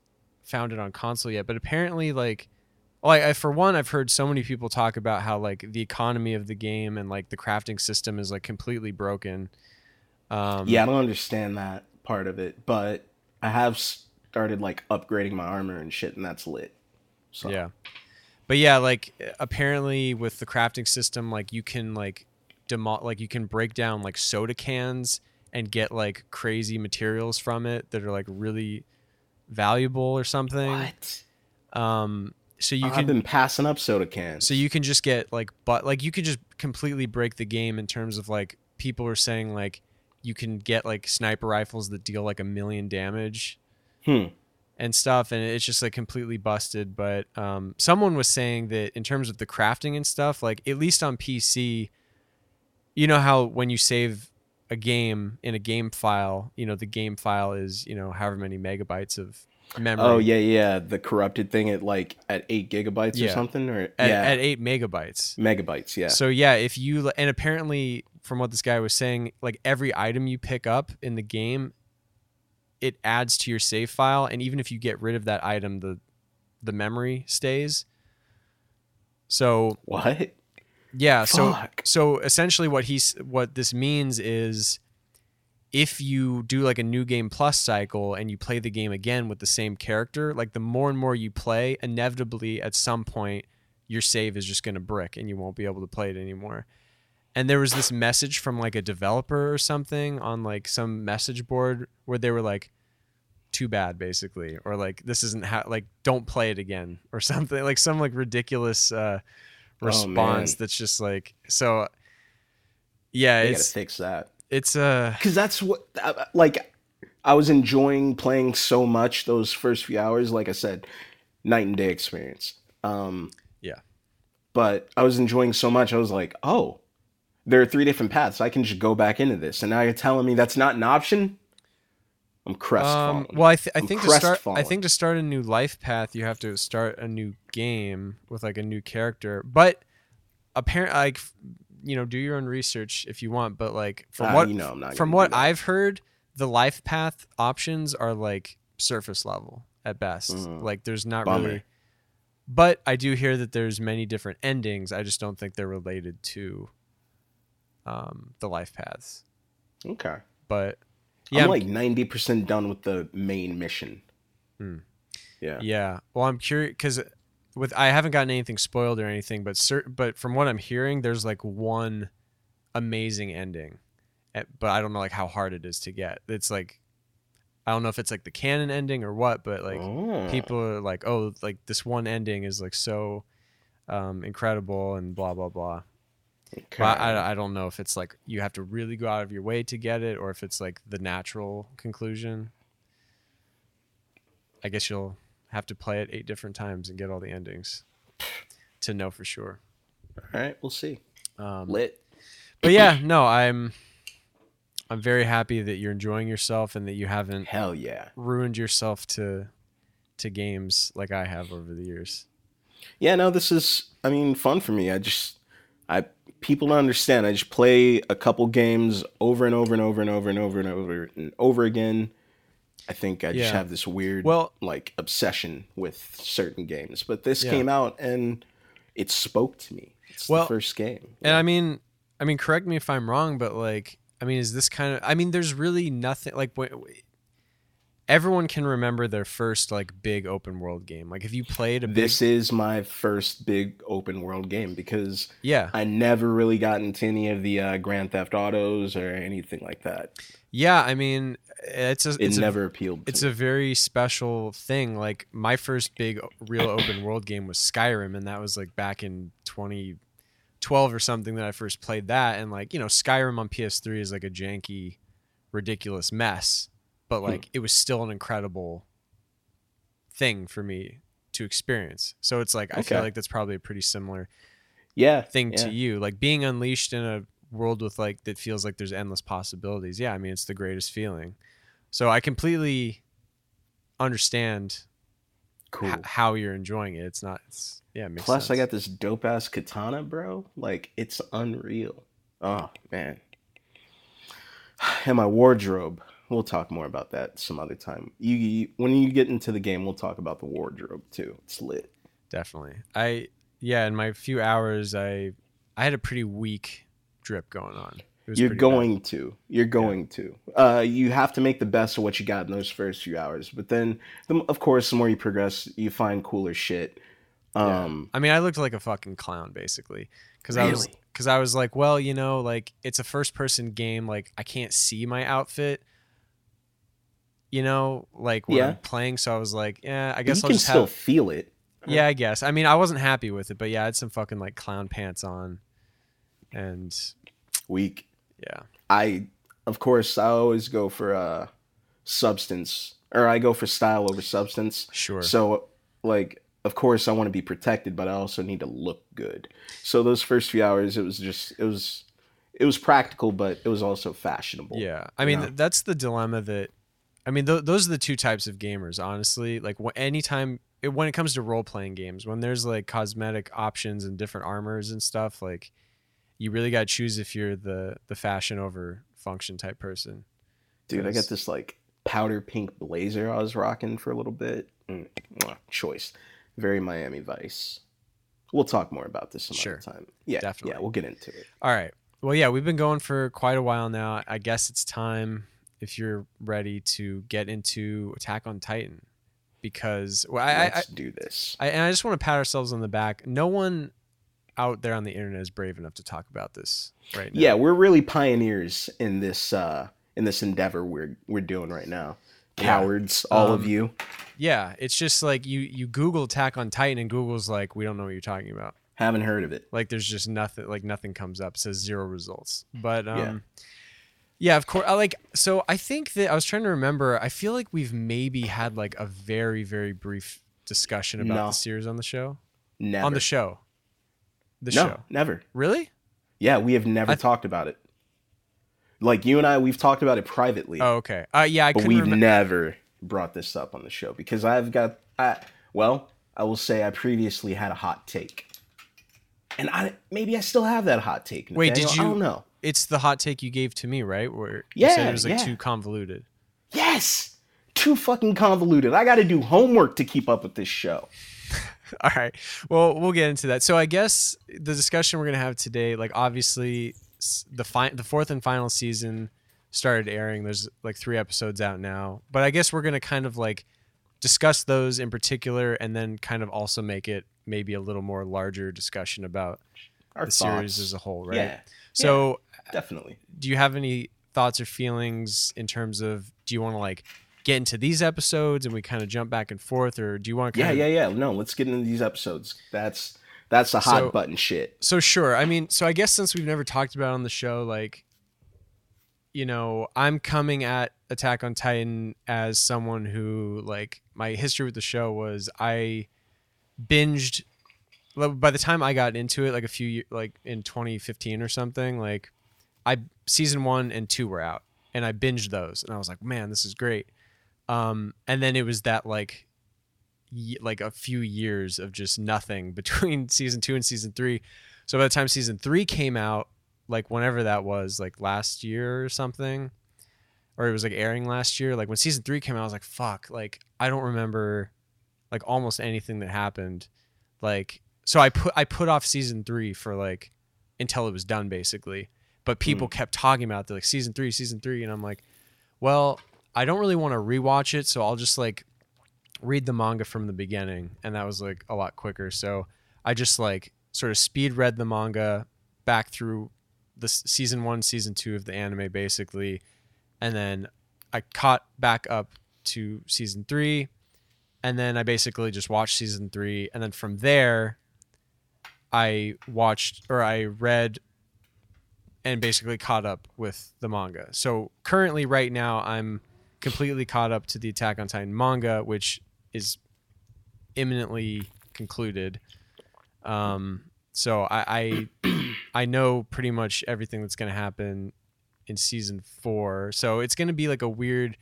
found it on console yet, but apparently like like I, for one I've heard so many people talk about how like the economy of the game and like the crafting system is like completely broken. Um Yeah, I don't understand that part of it, but I have started like upgrading my armor and shit, and that's lit. So Yeah. But yeah, like apparently with the crafting system, like you can like demo like you can break down like soda cans and get like crazy materials from it that are like really valuable or something. what? Um so you can. I've can been passing up soda cans. so you can just get like but like you can just completely break the game in terms of like people are saying like you can get like sniper rifles that deal like a million damage hmm. And stuff and it's just like completely busted but um, someone was saying that in terms of the crafting and stuff like at least on pc you know how when you save a game in a game file you know the game file is you know however many megabytes of memory Oh yeah, yeah. The corrupted thing at like at eight gigabytes or something, or at, yeah, at 8 megabytes megabytes. Yeah. So yeah, if you and apparently from what this guy was saying, like every item you pick up in the game, it adds to your save file, and even if you get rid of that item, the the memory stays. So what? yeah, so so essentially what he's what this means is if you do like a new game plus cycle and you play the game again with the same character, like the more and more you play, inevitably at some point your save is just going to brick and you won't be able to play it anymore. And there was this message from like a developer or something on like some message board where they were like too bad basically or like this isn't how like don't play it again or something like some like ridiculous uh Oh, response man. that's just like so yeah They gotta fix that. it's uh Because that's what, like, I was enjoying playing so much those first few hours. Like I said, night and day experience. Um, Yeah. But I was enjoying so much. I was like, oh, there are three different paths. I can just go back into this. And now you're telling me that's not an option. I'm crestfallen. um, well I, th- I think to start I think to start a new life path you have to start a new game with like a new character but apparently like you know do your own research if you want but like from Ah, what you know I'm not from what I've heard the life path options are like surface level at best Mhm. like there's not Bummer. really but I do hear that there's many different endings I just don't think they're related to um, the life paths okay. but yeah I'm like 90% done with the main mission. Hmm. Yeah. Yeah. Well, I'm curious because with I haven't gotten anything spoiled or anything, but cer- but from what I'm hearing, there's like one amazing ending, but I don't know like how hard it is to get. It's like I don't know if it's like the canon ending or what, but like Oh. people are like, oh, like this one ending is like so um, incredible and blah blah blah. Okay. But I, I don't know if it's like you have to really go out of your way to get it, or if it's like the natural conclusion. I guess you'll have to play it eight different times and get all the endings to know for sure. All right, we'll see. Um, Lit. but yeah, no, I'm I'm very happy that you're enjoying yourself and that you haven't Hell yeah. ruined yourself to to games like I have over the years. Yeah, no, this is I mean fun for me. I just I people don't understand. I just play a couple games over and over and over and over and over and over and over again. I think I just Yeah. have this weird Well- like obsession with certain games. But this Yeah. came out and it spoke to me. It's Well, the first game. And I mean, I mean, correct me if I'm wrong, but like, I mean, is this kind of? I mean, there's really nothing like. Everyone can remember their first like big open world game. Like if you played a big, this is my first big open world game because yeah, I never really got into any of the uh, Grand Theft Autos or anything like that. yeah. I mean, it's a It it's a, never appealed to it's me. a very special thing. Like my first big real open world game was Skyrim, and that was like back in 2012 or something that I first played that. And like you know, Skyrim on PS3 is like a janky, ridiculous mess, but Hmm. like it was still an incredible thing for me to experience. So it's like I feel like that's probably a pretty similar yeah, thing yeah. to you. Like being unleashed in a world with like that feels like there's endless possibilities. Yeah, I mean it's the greatest feeling. So I completely understand Cool. h- how you're enjoying it. It's not. It's yeah. It Plus, I got this dope ass katana, bro. Like, it's unreal. Oh, man. And my wardrobe. We'll talk more about that some other time. You, you when you get into the game, we'll talk about the wardrobe too. It's lit. definitely. I yeah. In my few hours, I I had a pretty weak drip going on. You're pretty bad. going to. You're going to. Uh, you have to make the best of what you got in those first few hours. But then, the, of course, the more you progress, you find cooler shit. Yeah. Um, I mean, I looked like a fucking clown basically because I was Really? because I was like, well, you know, like it's a first person game. Like I can't see my outfit. You know, like when Yeah. I'm playing, so I was like, yeah, I you guess I'll can just still have. feel it. Yeah, I guess. I mean, I wasn't happy with it, but yeah, I had some fucking like clown pants on, and Weak. yeah, I, of course, I always go for uh, substance, or I go for style over substance. sure. So, like, of course, I want to be protected, but I also need to look good. So those first few hours, it was just, it was, it was practical, but it was also fashionable. Yeah, I mean know? that's the dilemma that, I mean th- those are the two types of gamers. Honestly, like wh- anytime it, when it comes to role playing games, when there's like cosmetic options and different armors and stuff, like you really got to choose if you're the the fashion over function type person. Dude, I got this like powder pink blazer I was rocking for a little bit. Mm, choice. Very Miami Vice. We'll talk more about this some Sure. other time. Yeah, Definitely. Yeah, we'll get into it. All right. Well, yeah, we've been going for quite a while now. I guess it's time if you're ready to get into Attack on Titan because well, I, I, Let's do this. I, and I just want to pat ourselves on the back. No one out there on the internet is brave enough to talk about this right now. Yeah, we're really pioneers in this uh in this endeavor we're we're doing right now. Yeah. Cowards, all of Um, you. yeah. It's just like you you Google Attack on Titan and Google's like, we don't know what you're talking about. Haven't heard of it. Like there's just nothing. Like nothing comes up. It says zero results. But um, Yeah. Yeah. of course. I like so. I think that I was trying to remember. I feel like we've maybe had like a very very brief discussion about No. the series on the show. Never. On the show. The no, show. never. Really? Yeah, we have never I- talked about it. Like you and I, we've talked about it privately, Oh, okay. Uh, yeah. I but we've remember. never brought this up on the show because I've got. I, well, I will say I previously had a hot take, and I maybe I still have that hot take. Wait, did Nathaniel. I you- don't know. It's the hot take you gave to me, right? Where you said it was like yeah. too convoluted. Yes, too fucking convoluted. I got to do homework to keep up with this show. All right. Well, we'll get into that. So I guess the discussion we're gonna have today, like obviously the fi- the fourth and final season started airing. There's like three episodes out now, but I guess we're gonna kind of like discuss those in particular, and then kind of also make it maybe a little more larger discussion about Our the series as a whole, right? Yeah, So, definitely. do you have any thoughts or feelings in terms of do you want to like get into these episodes and we kind of jump back and forth, or do you want to? Yeah, yeah, yeah. No, let's get into these episodes. That's that's the hot So- button shit. So sure. I mean, so I guess since we've never talked about it on the show, like, you know, I'm coming at Attack on Titan as someone who, like, my history with the show was I binged. By the time I got into it, like a few like in 2015 or something, like, I season one and two were out, and I binged those, and I was like, man, this is great. Um, and then it was that like, y- like a few years of just nothing between season two and season three. So by the time season three came out, like whenever that was, like last year or something, or it was like airing last year. Like when season three came out, I was like, fuck, like I don't remember like almost anything that happened. Like so I put I put off season three for like until it was done basically. But people mm. kept talking about They're like season three, season three, and I'm like, well, I don't really want to rewatch it, so I'll just like read the manga from the beginning, and that was like a lot quicker. So I just like sort of speed read the manga back through the s- season one, season two of the anime, basically, and then I caught back up to season three, and then I basically just watched season three, and then from there, I watched or I read and basically caught up with the manga. So currently, right now, I'm completely caught up to the Attack on Titan manga, which is imminently concluded. Um, so I, I I know pretty much everything that's going to happen in season four. So it's going to be like a weird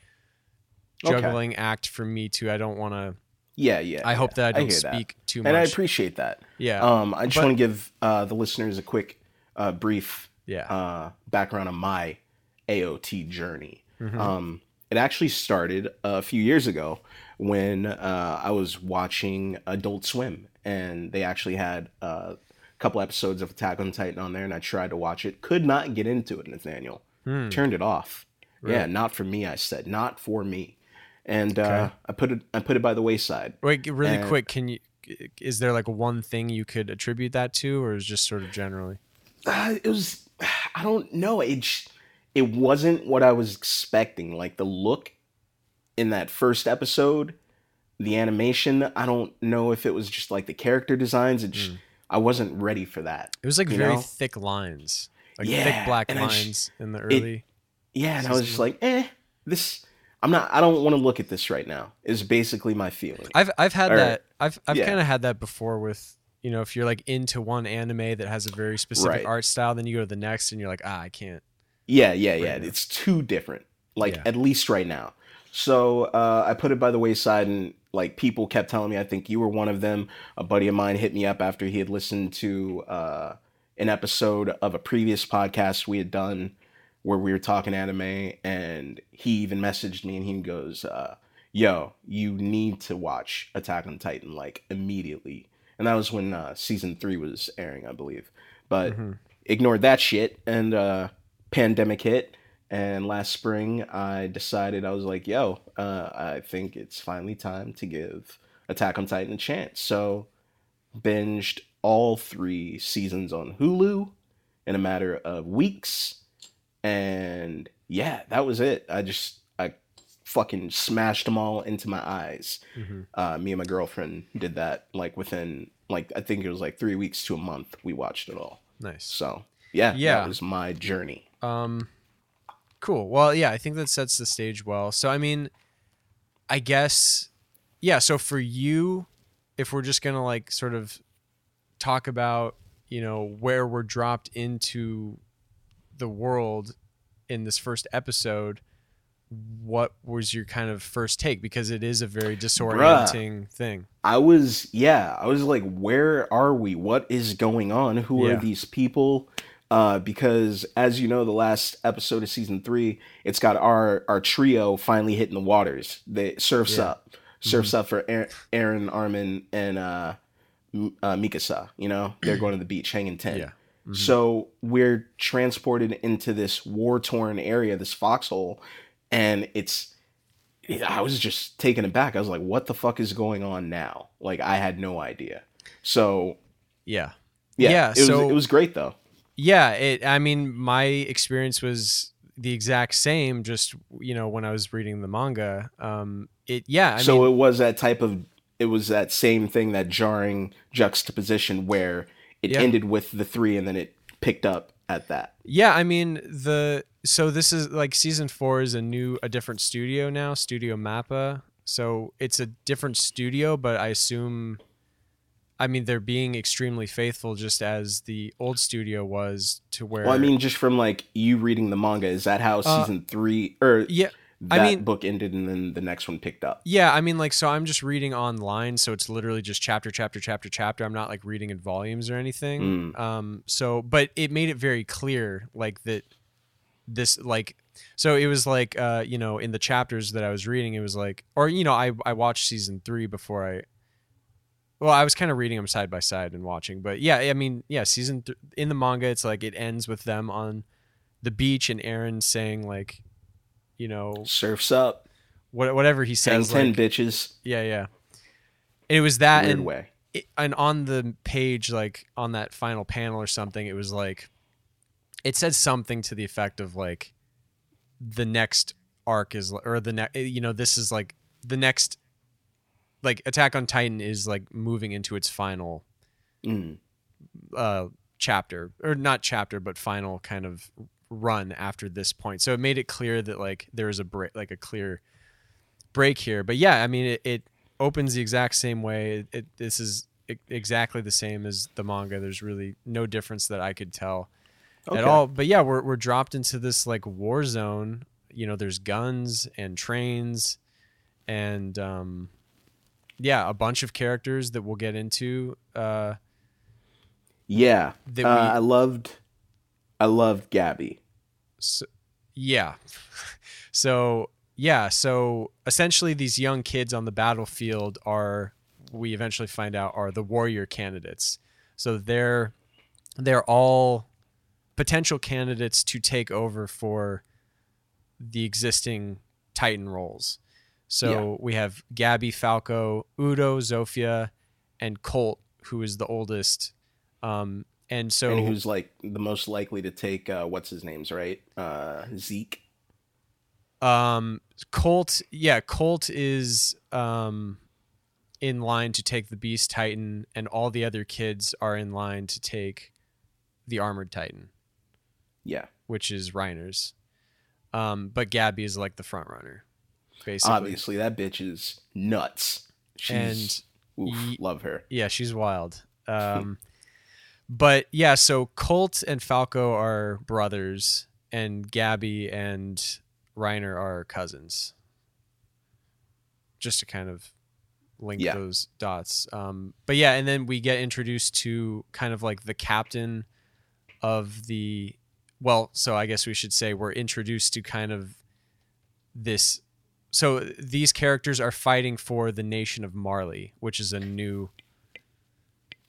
Okay. juggling act for me too. I don't want to. Yeah, yeah. I hope yeah. that I don't that. speak too much. and I appreciate that. yeah, Um, I just want to give uh, the listeners a quick, uh, brief yeah. uh, background on my AOT journey. Mhm. Um, it actually started a few years ago when uh, I was watching Adult Swim, and they actually had uh, a couple episodes of Attack on Titan on there, and I tried to watch it. Could not get into it, Nathaniel. Hmm. Turned it off. Yeah, not for me. I said not for me, and uh, I put it. I put it by the wayside. Wait, really and- quick, can you? Is there like one thing you could attribute that to, or is just sort of generally? uh, it was I don't know. It j- it wasn't what I was expecting. Like the look in that first episode, the animation. I don't know if it was just like the character designs. It just, I wasn't ready for that. It was like very know? thick lines, like Yeah, thick black I just- lines in the early. Yeah, and I was just like, eh, this. I'm not. I don't want to look at this right now. Is basically my feeling. I've I've had Or- that. I've I've yeah. kind of had that before with you know if you're like into one anime that has a very specific Right. art style, then you go to the next and you're like ah I can't. Yeah, yeah, yeah. Right. It's too different. Like Yeah. at least right now. So uh, I put it by the wayside, and like people kept telling me, I think you were one of them. A buddy of mine hit me up after he had listened to uh, an episode of a previous podcast we had done where we were talking anime, and he even messaged me, and he goes, uh, "Yo, you need to watch Attack on Titan like immediately." And that was when uh, season three was airing, I believe. But Mhm. ignored that shit and uh pandemic hit and last spring i decided i was like yo uh i think it's finally time to give attack on titan a chance so binged all three seasons on hulu in a matter of weeks and yeah that was it i just fucking smashed them all into my eyes Mhm. uh me and my girlfriend did that like within like i think it was like three weeks to a month we watched it all Nice. so yeah, Yeah. that was my journey. Um, cool. Well, yeah, I think that sets the stage well. So, I mean, I guess, yeah. So for you, if we're just gonna like sort of talk about, you know, where we're dropped into the world in this first episode, what was your kind of first take? Because it is a very disorienting thing. I was yeah, I was like, where are we? What is going on? Who Yeah. are these people? Uh, because as you know, the last episode of season three, it's got our our trio finally hitting the waters. The surfs Yeah. up, surfs up for Eren, Armin and uh, uh, Mikasa. You know, they're going to the beach, hanging tent. Yeah. Mhm. So we're transported into this war torn area, this foxhole, and it's. I was just taken aback. I was like, "What the fuck is going on now?" Like I had no idea. So Yeah. yeah, Yeah, it was so- it was great though. Yeah, it I mean my experience was the exact same just you know when I was reading the manga. Um it yeah, I so mean it was that type of it was that same thing, that jarring juxtaposition where it Yeah. ended with the three and then it picked up at that. yeah, I mean the so this is like season 4 is a new a different studio now, Studio Mappa. So it's a different studio, but I assume I mean, they're being extremely faithful, just as the old studio was. To where Well, I mean, just from like you reading the manga, is that how Uh, season three or yeah, that I mean- book ended and then the next one picked up? yeah. I mean, like, so I'm just reading online, so it's literally just chapter, chapter, chapter, chapter. I'm not like reading in volumes or anything. Mm. Um, so, but it made it very clear, like that this, like, so it was like, uh, you know, in the chapters that I was reading, it was like, or you know, I I watched season three before I. Well, I was kind of reading them side by side and watching, but yeah, I mean, yeah, season th- in the manga, it's like it ends with them on the beach and Eren saying like, you know, Surfs up, what, whatever he says, ten like, bitches. yeah, yeah. It was that, Weird and way. it, and on the page, like on that final panel or something, it was like, it said something to the effect of like, the next arc is, or the next, you know, this is like the next, like Attack on Titan is like moving into its final Mm. uh chapter or not chapter but final kind of run after this point. So it made it clear that like there is a break like a clear break here. But yeah i mean it, it opens the exact same way. It, it this is exactly the same as the manga. There's really no difference that i could tell Okay. at all. But yeah we're, we're dropped into this like war zone. You know there's guns and trains and um yeah a bunch of characters that we'll get into uh Yeah, that uh, I loved, I loved Gabi. so, yeah. So yeah so essentially these young kids on the battlefield are we eventually find out are the warrior candidates. So they're they're all potential candidates to take over for the existing titan roles so we have gabi falco udo zofia and colt who is the oldest um and so and who's like the most likely to take uh, what's his name's right? Uh, Zeke. Um, Colt, yeah, Colt is um in line to take the Beast Titan, and all the other kids are in line to take the Armored Titan, Yeah, which is Reiner's. Um, but Gabi is like the front runner, basically. obviously that bitch is nuts. She's oof, ye- love her. Yeah, she's wild. Um, but yeah, so Colt and Falco are brothers, and Gabi and Reiner are cousins. Just to kind of link Yeah. those dots. Um, but yeah, and then we get introduced to kind of like the captain of the. Well, so I guess we should say we're introduced to kind of this. So these characters are fighting for the nation of Marley, which is a new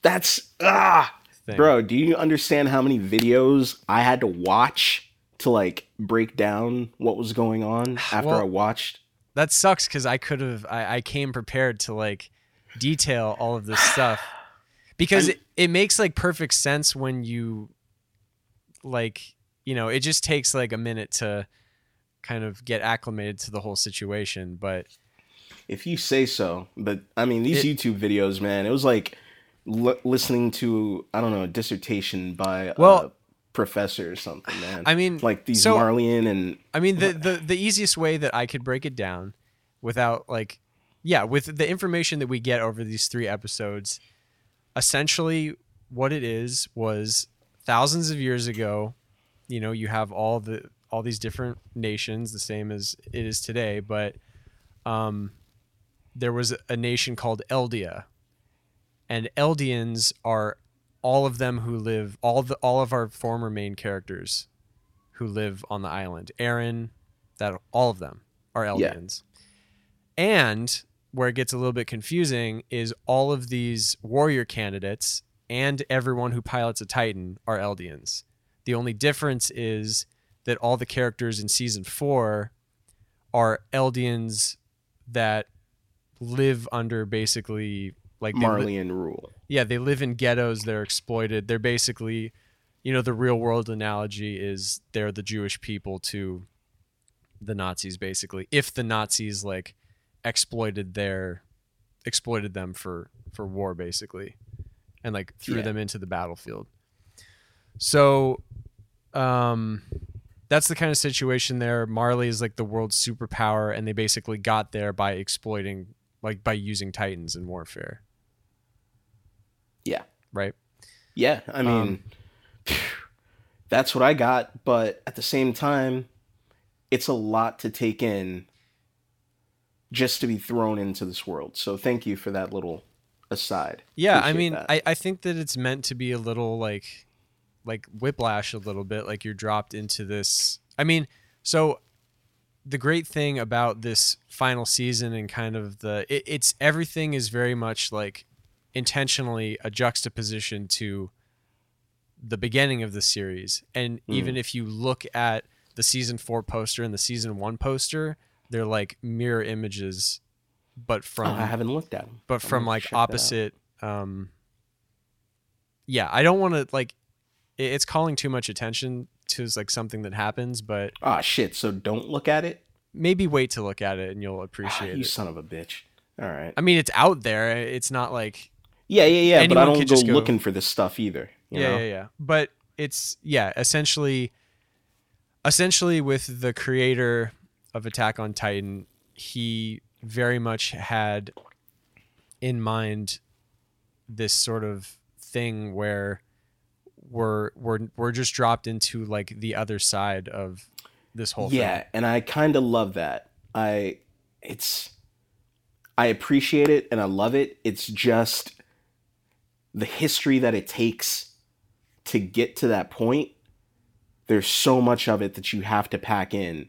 That's ah, thing. bro. Do you understand how many videos I had to watch to like break down what was going on after Well- I watched? that sucks because I could have I, I came prepared to like detail all of this stuff because I'm- it, it makes like perfect sense when you like you know it just takes like a minute to kind of get acclimated to the whole situation but If you say so, but I mean these It- YouTube videos, man, it was like l- listening to I don't know a dissertation by a Well- professor or something, man. I mean like these so- Marleyan and I mean the, the the easiest way that I could break it down without like yeah, with the information that we get over these 3 episodes, essentially what it is was thousands of years ago, you know, you have all the all these different nations the same as it is today, but um there was a nation called Eldia. And Eldians are all of them who live all the all of our former main characters who live on the island. Eren, that all of them are Yeah. Eldians. And where it gets a little bit confusing is all of these warrior candidates and everyone who pilots a Titan are Eldians. The only difference is that all the characters in season four are Eldians that live under basically like they li- Marleyan rule. yeah, they live in ghettos. They're exploited. They're basically, you know, the real world analogy is they're the Jewish people to the Nazis, basically. If the Nazis like exploited their exploited them for for war, basically, and like threw Yeah. them into the battlefield. So, um, that's the kind of situation there. Marley is like the world's superpower, and they basically got there by exploiting, like by using Titans in warfare. Yeah. right? Yeah, I mean, Um, that's what I got. But at the same time, it's a lot to take in just to be thrown into this world. So thank you for that little aside. Yeah, I mean, that. I, I think that it's meant to be a little like like whiplash a little bit, like you're dropped into this. I mean, so the great thing about this final season and kind of the it, it's everything is very much like intentionally a juxtaposition to the beginning of the series. And even if you look at the season 4 poster and the season 1 poster, they're like mirror images but from Oh, I haven't looked at them. but from like check that out. opposite um yeah i don't want to like it's calling too much attention to like something that happens but Ah, shit. So don't look at it. maybe wait to look at it and you'll Ah, appreciate you it You son of a bitch. All right. i mean it's out there it's not like Yeah, yeah, yeah. But I don't go go- looking for this stuff either. You yeah know? yeah yeah but it's yeah essentially essentially with the creator of attack on titan he very much had in mind this sort of thing where we're we're we're just dropped into like the other side of this whole thing. yeah thing. and i kind of love that i it's i appreciate it and i love it it's just the history that it takes to get to that point there's so much of it that you have to pack in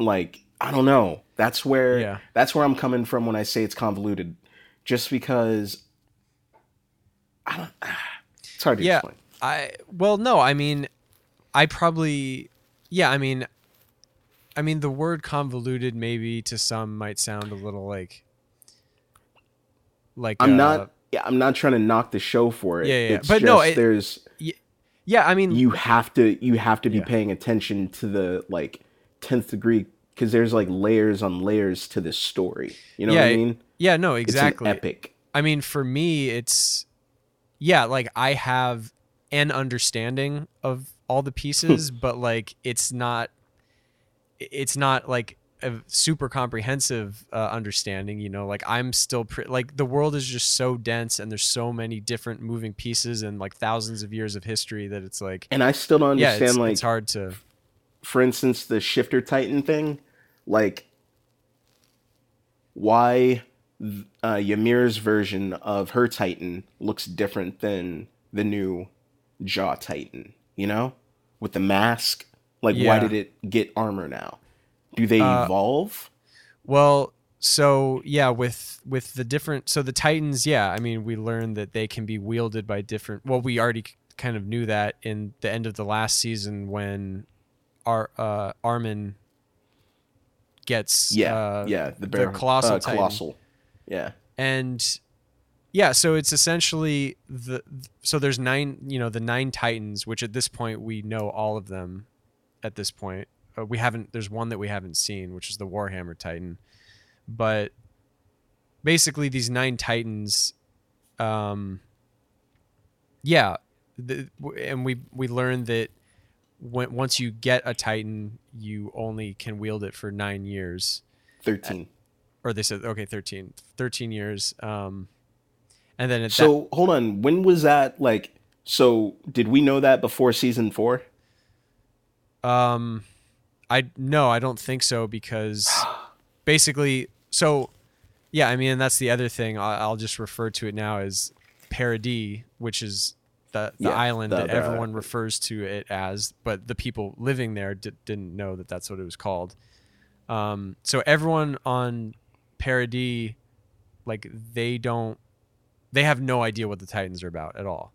like i don't know that's where Yeah. that's where i'm coming from when i say it's convoluted just because i don't ah, it's hard to Yeah. explain I well no, I mean I probably yeah, I mean I mean the word convoluted maybe to some might sound a little like like i'm uh, not yeah i'm not trying to knock the show for it Yeah, yeah, yeah. it's But just no, it- there's Yeah, I mean you have to you have to be Yeah. paying attention to the like 10th degree because there's like layers on layers to this story you know yeah, what i mean Yeah, no, exactly. epic I mean, for me, it's yeah, like I have an understanding of all the pieces, but like it's not, it's not like a super comprehensive uh, understanding. You know, like I'm still pre- like the world is just so dense, and there's so many different moving pieces and like thousands of years of history that it's like and i still don't yeah, understand it's, like it's hard to for instance the shifter titan thing like why uh, Ymir's version of her titan looks different than the new jaw titan you know with the mask like why did it get armor now do they Uh, evolve Well, so yeah, with with the different so the Titans, yeah, I mean, we learned that they can be wielded by different. Well, we already kind of knew that in the end of the last season when Ar uh, Armin gets Yeah, uh, yeah, the, the colossal uh, colossal. Yeah, and yeah, so it's essentially the so there's nine, you know, the nine Titans, which at this point we know all of them. At this point, uh, we haven't. There's one that we haven't seen, which is the Warhammer Titan, but basically these nine Titans, um, yeah, the, and we we learned that when once you get a Titan, you only can wield it for nine years thirteen. or they said okay 13 13 years um and then So hold on, when was that? Like, so did we know that before season four? um i no i don't think so because basically so yeah i mean that's the other thing i'll, I'll just refer to it now as paradis which is the, the Yeah, island the- that the- everyone refers to it as but the people living there di- didn't know that that's what it was called um so everyone on paradis like they don't they have no idea what the titans are about at all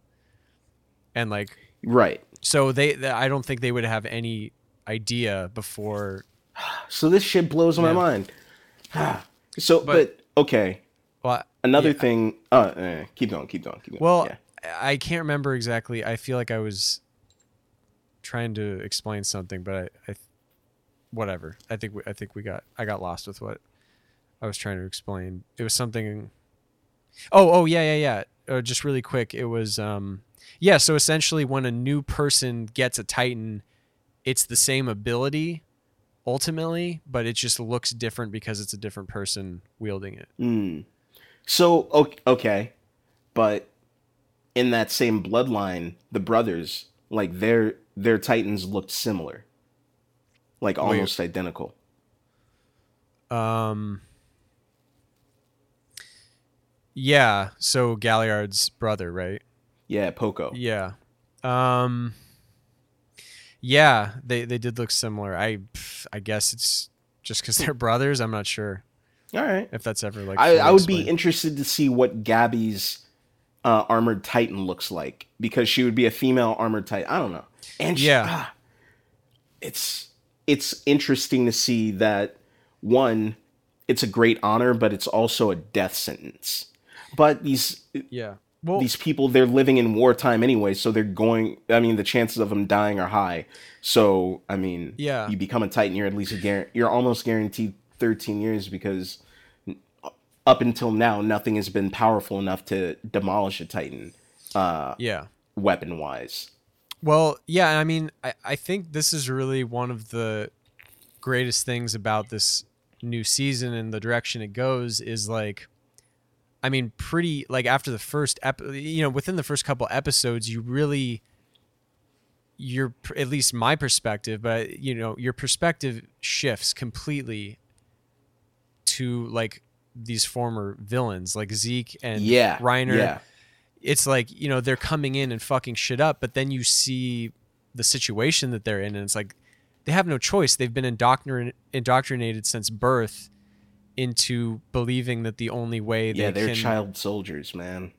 and like Right. so they, th I don't think they would have any idea before. So this shit blows my mind. so, but, But- okay. Well, Another yeah. thing. Uh, eh, keep going. Keep going. Keep going. well, yeah. I can't remember exactly. I feel like I was trying to explain something, but I, I whatever. I think we, I think we got I got lost with what I was trying to explain. It was something. Oh, oh yeah, yeah, yeah. Uh, just really quick. It was um, yeah. So essentially, when a new person gets a Titan, it's the same ability ultimately, but it just looks different because it's a different person wielding it. Mm. So okay, but in that same bloodline, the brothers, like their their titans looked similar, like almost identical. Um. Yeah. So Galliard's brother, right? Yeah, Porco. Yeah. Um. Yeah, they they did look similar. I I guess it's just because they're brothers. I'm not sure All right. if that's ever like. I, I would be interested to see what Gabi's uh, armored titan looks like because she would be a female armored titan. I don't know. And she, Yeah. ah, it's it's interesting to see that one, it's a great honor, but it's also a death sentence. But these yeah. Well, these people they're living in wartime anyway, so they're going. I mean, the chances of them dying are high. So I mean, Yeah. you become a titan, you're at least you're almost guaranteed 13 years because up until now, nothing has been powerful enough to demolish a titan, uh, yeah. weapon wise. Well, yeah, I mean, I, I think this is really one of the greatest things about this new season and the direction it goes is like I mean, pretty like after the first ep- you know, within the first couple episodes, you really your at least my perspective, but you know, your perspective shifts completely to like these former villains like Zeke and Yeah, Reiner. Yeah, it's like you know they're coming in and fucking shit up but then you see the situation that they're in and it's like they have no choice. They've been indoctrin- indoctrinated since birth into believing that the only way they yeah, they're can child soldiers, man.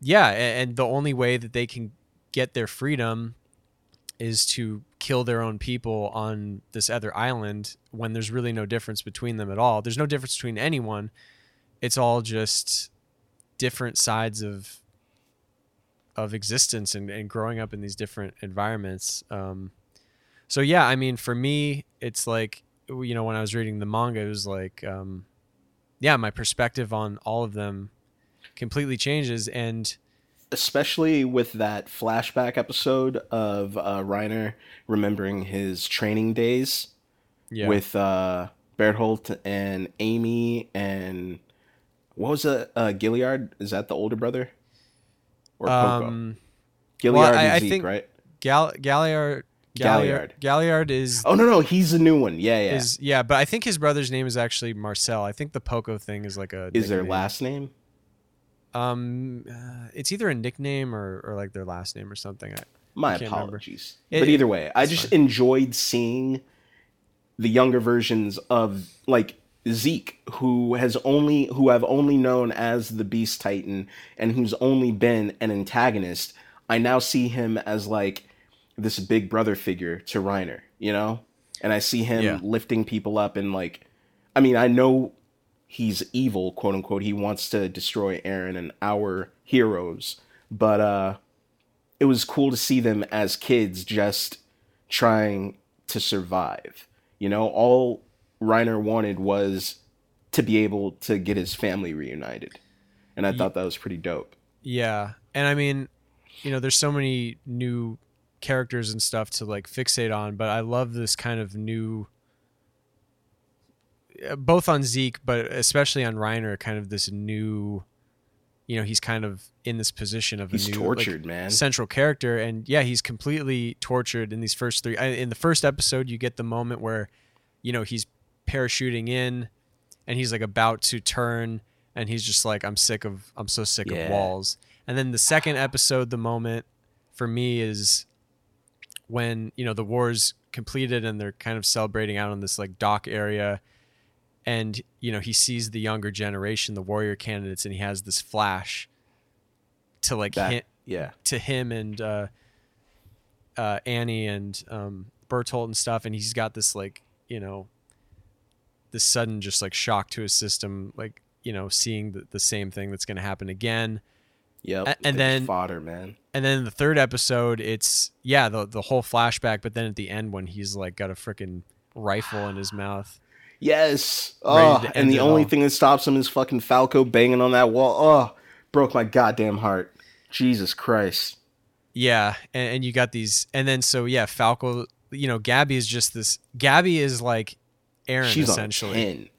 yeah and the only way that they can get their freedom is to kill their own people on this other island when there's really no difference between them at all. There's no difference between anyone. It's all just different sides of of existence and, and growing up in these different environments. Um, so yeah i mean for me it's like you know when i was reading the manga it was like um, yeah my perspective on all of them completely changes and especially with that flashback episode of uh, Reiner remembering his training days yeah with uh, Bertolt and Annie and what was it? Uh, Galliard? Is that the older brother? Or Porco? um Galliard well, I- and I think- right? Gal- Galliard Galliard. Galliard is Oh no, no, he's the new one. Yeah, yeah. is yeah, but I think his brother's name is actually Marcel. I think the Porco thing is like a Is their last name? um uh, it's either a nickname or, or like their last name or something. I, My can't apologies. It- but either way, I just fine. enjoyed seeing the younger versions of like Zeke, who has only who I've only known as the Beast Titan and who's only been an antagonist. I now see him as like this big brother figure to Reiner, you know? And I see him Yeah. lifting people up and like I mean, I know he's evil, quote unquote. He wants to destroy Eren and our heroes, but uh it was cool to see them as kids just trying to survive. You know, all Reiner wanted was to be able to get his family reunited. And I thought that was pretty dope. yeah, and I mean, you know, there's so many new characters and stuff to like fixate on, but I love this kind of new uh, both on Zeke, but especially on Reiner, kind of this new you know, he's kind of in this position of He's a new like, tortured, man. central character and yeah he's completely tortured in these first three in the first episode you get the moment where you know he's parachuting in and he's like about to turn and he's just like i'm sick of i'm so sick Yeah. of walls and then the second episode the moment for me is when you know the war's completed and they're kind of celebrating out on this like dock area and you know he sees the younger generation the warrior candidates and he has this flash to like That- hint yeah. to him and uh, uh, Annie and um, Bertolt and stuff, and he's got this like you know this sudden just like shock to his system, like you know seeing the, the same thing that's going to happen again. Yep. A- and then- fodder, man. And then the third episode, it's yeah the the whole flashback, but then at the end when he's like got a freaking rifle in his mouth. Yes. Oh, and the only all. thing that stops him is fucking Falco banging on that wall. Oh, broke my goddamn heart. Jesus Christ. Yeah, and, and you got these, and then so yeah, Falco. You know, Gabi is just this. Gabi is like Eren She's essentially.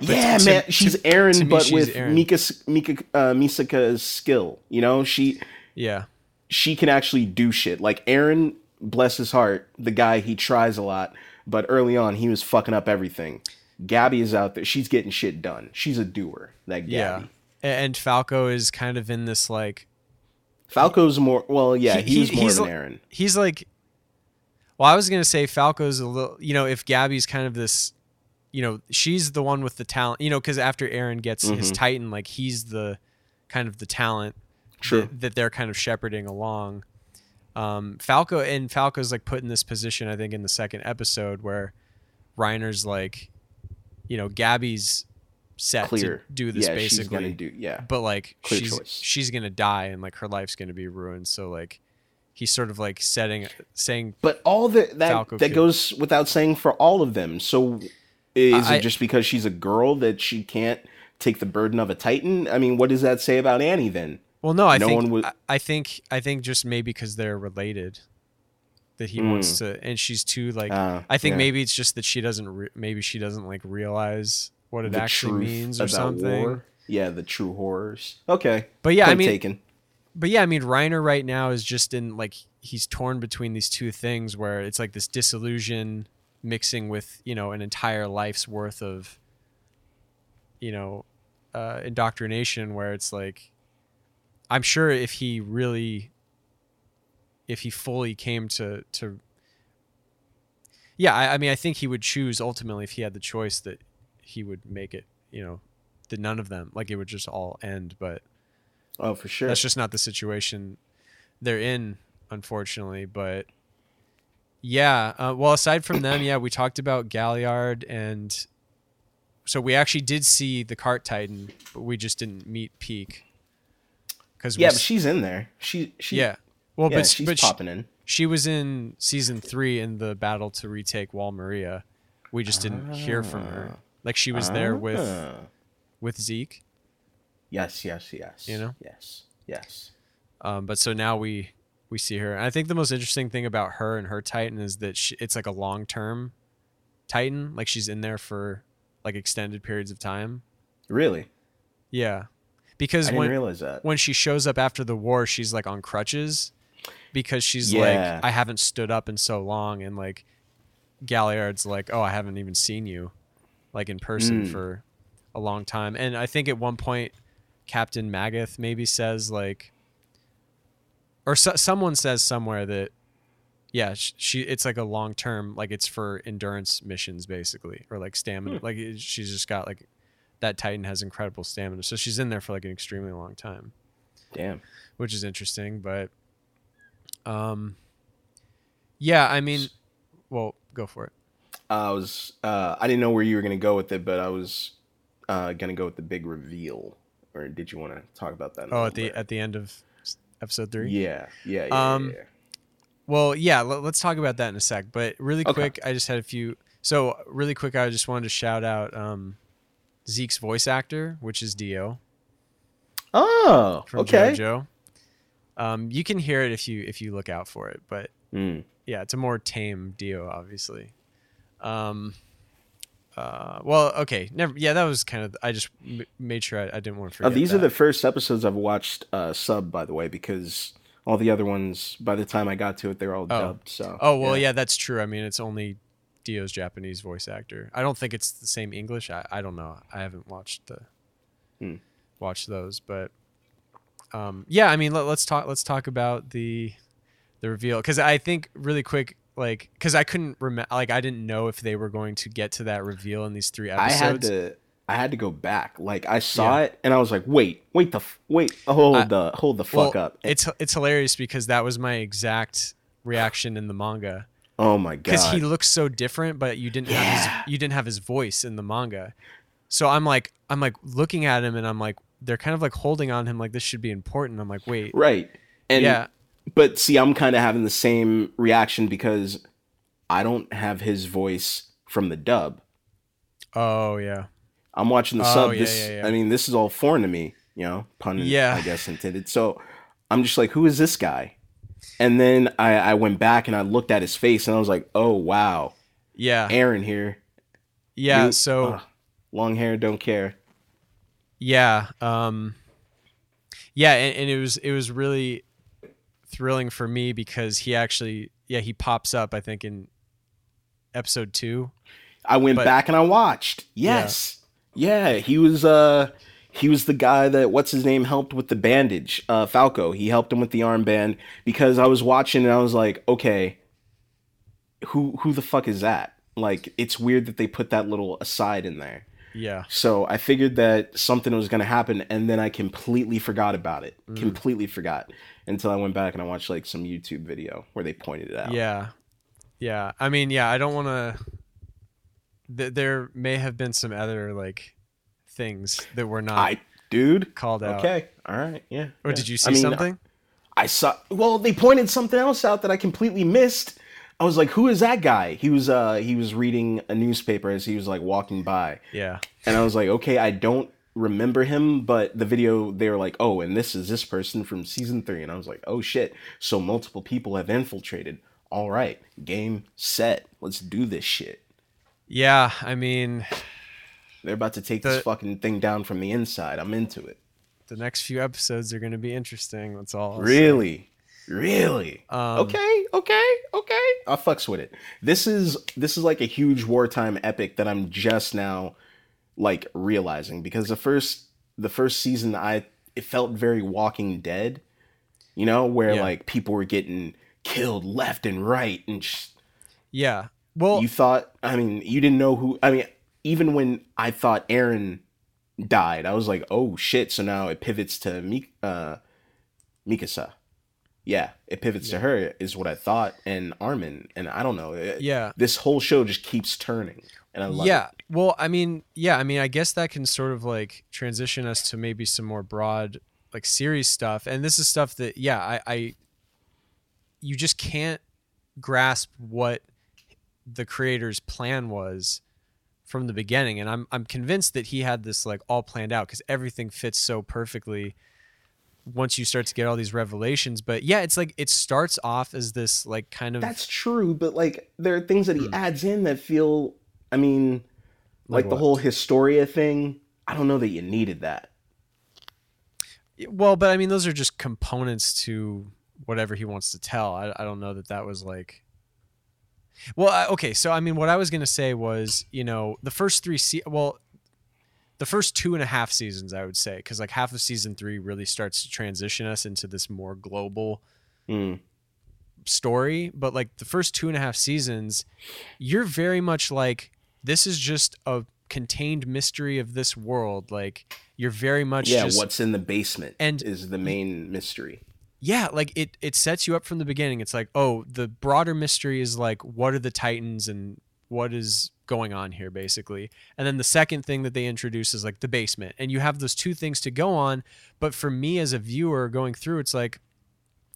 On a 10. But yeah, to- man. She's to Eren, but she's with Eren. Mika's, Mika, uh, Misaka's skill. You know, she Yeah. she can actually do shit. Like Eren, bless his heart, the guy he tries a lot, but early on he was fucking up everything. Gabi is out there. She's getting shit done. She's a doer. That Gabi. Yeah. And Falco is kind of in this like Falco's more well, yeah, He- he's he- more he's of an li- Eren. he's like well i was gonna say falco's a little you know if gabi's kind of this you know she's the one with the talent you know because after eren gets his Mhm. titan like he's the kind of the talent True. that, that they're kind of shepherding along um falco and falco's like put in this position i think in the second episode where reiner's like you know gabi's set Clear. to do this yeah, basically gonna do yeah. but like Clear she's choice. she's gonna die and like her life's gonna be ruined so like he's sort of like setting saying But all the that Falco that could- goes without saying for all of them. So is I- it just because she's a girl that she can't take the burden of a titan? I mean, what does that say about Annie then? well no i No think I, think i think just maybe because they're related that he Mm. wants to and she's too like Uh, i think yeah. maybe it's just that she doesn't re- maybe she doesn't like realize what it The actually means or something war. Yeah, the true horrors. Okay. but yeah i mean taken. but yeah, I mean, Reiner right now is just in like he's torn between these two things where it's like this disillusion mixing with you know an entire life's worth of you know uh, indoctrination, where it's like I'm sure if he really if he fully came to to yeah, I, I mean, I think he would choose ultimately if he had the choice that he would make it, you know, that none of them like it would just all end, but Oh, for sure. that's just not the situation they're in unfortunately but yeah uh, well aside from them yeah we talked about galliard and so we actually did see the cart titan but we just didn't meet pieck because yeah, but she's in there. She she yeah well yeah, but she's but she, popping in. she was in season three in the battle to retake wall maria we just didn't hear from her like she was there with Ah. with zeke Yes, yes, yes. You know? Yes. Yes. Um, but so now we we see her. And I think the most interesting thing about her and her Titan is that she, it's like a long term Titan. Like she's in there for like extended periods of time. Really? Yeah, because when realize that. when she shows up after the war, she's like on crutches because she's Yeah. like I haven't stood up in so long, and like Galliard's like, oh, I haven't even seen you like in person Mm. for a long time. And I think at one point Captain Magath maybe says like, or so, someone says somewhere that, yeah, sh- she it's like a long term, like it's for endurance missions basically, or like stamina. Like she's just got like that Titan has incredible stamina, so she's in there for like an extremely long time, Damn. which is interesting. But, um, yeah, I mean, well, go for it. I was uh I didn't know where you were gonna go with it, but I was uh gonna go with the big reveal. Or did you want to talk about that? Oh, at the bit? at the end of episode three. yeah, yeah, yeah, Um, yeah, yeah. Well, yeah, let, us talk about that in a sec. But really Okay. quick, I just had a few. So really quick, I just wanted to shout out um, Zeke's voice actor, which is Dio Oh, from okay. JoJo. Um, you can hear it if you if you look out for it, but Mm. yeah, it's a more tame Dio, obviously. Um, uh, well, okay, never. Yeah, that was kind of. I just m- made sure I, I didn't want to Oh, forget. these are the first episodes I've watched uh, sub, by the way, because all the other ones, by the time I got to it, they're all Oh. dubbed. So. Oh well, yeah. that's true. I mean, it's only Dio's Japanese voice actor. I don't think it's the same English. I, I don't know. I haven't watched the Hmm. watched those, but um, yeah. I mean, let, let's talk. Let's talk about the the reveal because I think really quick, like because I couldn't remember, like I didn't know if they were going to get to that reveal in these three episodes. I had to. I had to go back. Like I saw Yeah. it and I was like, "Wait, wait the, f- wait, oh, hold I- the, hold the well, fuck up!" It's it's hilarious because that was my exact reaction in the manga. oh my god! because he looks so different but you didn't have his you didn't have his voice in the manga so i'm like i'm like looking at him and i'm like they're kind of like holding on him like this should be important i'm like wait right, and yeah but see, I'm kind of having the same reaction because I don't have his voice from the dub. oh yeah I'm watching the Oh, sub. yeah, this, yeah, yeah. I mean, this is all foreign to me. You know, pun, Yeah. I guess intended. So I'm just like, who is this guy? And then I, I went back and I looked at his face and I was like, oh wow, yeah Eren here. yeah You- so ugh, long hair, don't care. yeah um yeah and, and it was it was really thrilling for me because he actually yeah he pops up I think in episode two. I went But- back and I watched. Yes. Yeah. he was uh he was the guy that what's his name helped with the bandage. Uh Falco. He helped him with the armband because I was watching and I was like, okay, who who the fuck is that? Like it's weird that they put that little aside in there. Yeah. So I figured that something was gonna happen and then I completely forgot about it. Mm. Completely forgot. Until I went back and I watched like some YouTube video where they pointed it out. Yeah. Yeah. I mean, yeah, I don't want to. Th- there may have been some other like things that were not I dude. called out. Okay. All right. Yeah. Or yeah. did you see I mean, something? I saw. Well, they pointed something else out that I completely missed. I was like, "Who is that guy?" He was uh he was reading a newspaper as he was like walking by, yeah. and I was like, "Okay, I don't remember him." But the video they were like, "Oh, and this is this person from season three. and I was like, "Oh shit!" So multiple people have infiltrated. All right, game set. Let's do this shit. Yeah. I mean, They're about to take The- this fucking thing down from the inside. I'm into it. the next few episodes are going to be interesting. That's all. I'll say. Really. Um, okay, okay, okay. I fucks with it. This is this is like a huge wartime epic that I'm just now like realizing because the first the first season I it felt very Walking Dead, you know, where Yeah. like people were getting killed left and right and sh- Yeah. Well, you thought I mean you didn't know who I mean even when I thought Eren died I was like oh shit so now it pivots to Mik- uh Mikasa yeah it pivots to her is what I thought and Armin and I don't know it- yeah. this whole show just keeps turning and I love yeah. it Well, I mean, yeah. I mean, I guess that can sort of like transition us to maybe some more broad like series stuff. And this is stuff that, yeah, I, I you just can't grasp what the creator's plan was from the beginning. And I'm I'm convinced that he had this like all planned out because everything fits so perfectly once you start to get all these revelations. But yeah, it's like it starts off as this like kind of that's true but like there are things that he Hmm. adds in that feel I mean like, Like the whole Historia thing I don't know that you needed that Well, but I mean, those are just components to whatever he wants to tell. I, I don't know that that was like. Well, I, okay, so I mean, what I was gonna say was, you know, the first three se- well, the first two and a half seasons, I would say, because like half of season three really starts to transition us into this more global Mm. story. But like the first two and a half seasons, you're very much like this is just a contained mystery of this world. Like you're very much yeah just what's in the basement and- is the main mystery yeah like it it sets you up from the beginning it's like oh the broader mystery is like what are the titans and what is going on here basically. And then the second thing that they introduce is like the basement. And you have those two things to go on but for me as a viewer going through it's like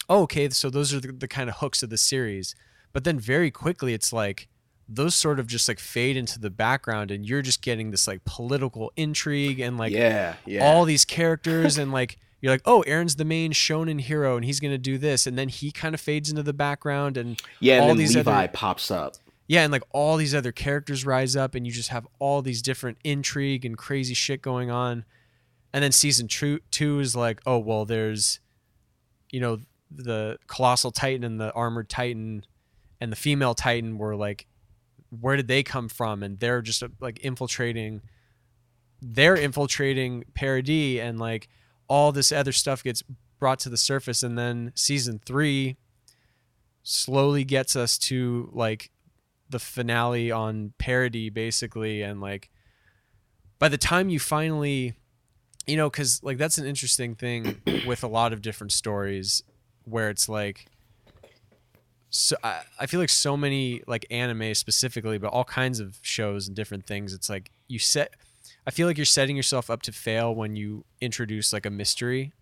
oh, okay so those are the, the kind of hooks of the series. But then very quickly it's like those sort of just like fade into the background and you're just getting this like political intrigue and like yeah yeah. all these characters and like you're like oh eren's the main shonen hero and he's gonna do this. And then he kind of fades into the background and Yeah, and all these Levi other- pops up. Yeah and like all these other characters rise up and you just have all these different intrigue and crazy shit going on. And then season two, two is like oh well there's you know the colossal titan and the armored titan and the female titan were like where did they come from? And they're just uh, like infiltrating they're infiltrating Paradis and like all this other stuff gets brought to the surface. And then season 3 slowly gets us to like the finale on paradis basically and like by the time you finally you know cuz like that's an interesting thing with a lot of different stories where it's like so I, I feel like so many like anime specifically but all kinds of shows and different things it's like you set i feel like you're setting yourself up to fail when you introduce like a mystery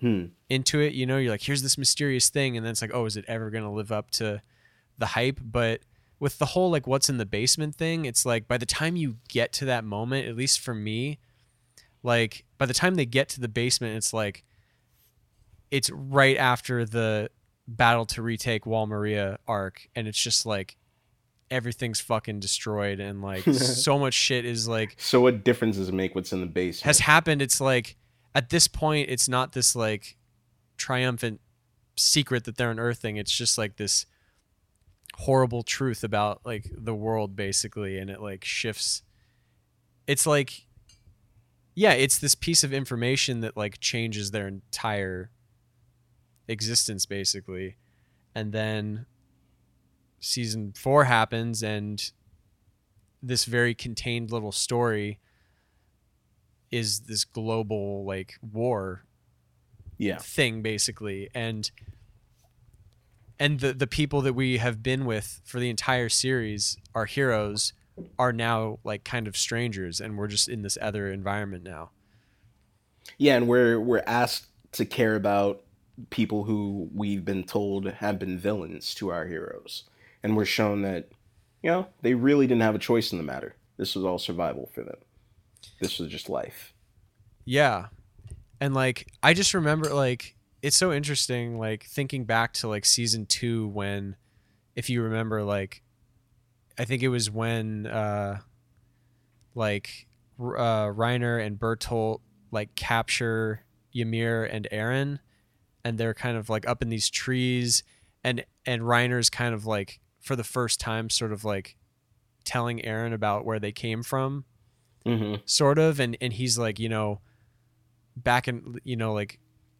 Hmm. into it you know you're like here's this mysterious thing and then it's like oh is it ever going to live up to the hype but with the whole like what's in the basement thing it's like by the time you get to that moment at least for me like by the time they get to the basement it's like it's right after the battle to retake Wall Maria arc and it's just like everything's fucking destroyed and like so much shit is like So what difference does it make what's in the basement? has happened it's like at this point it's not this like triumphant secret that they're unearthing. It's just like this horrible truth about like the world basically and it like shifts it's like yeah, it's this piece of information that like changes their entire existence basically. And then season 4 happens and this very contained little story is this global like war Yeah. thing basically and and the the people that we have been with for the entire series our heroes are now like kind of strangers and we're just in this other environment now Yeah, and we're we're asked to care about people who we've been told have been villains to our heroes. And we're shown that, you know, they really didn't have a choice in the matter. This was all survival for them. This was just life. yeah and like i just remember like it's so interesting like thinking back to like season 2 when if you remember like i think it was when uh like uh reiner and bertolt like capture ymir and eren and they're kind of like up in these trees and and reiner's kind of like for the first time sort of like telling eren about where they came from Mm-hmm. sort of and and he's like you know back in you know like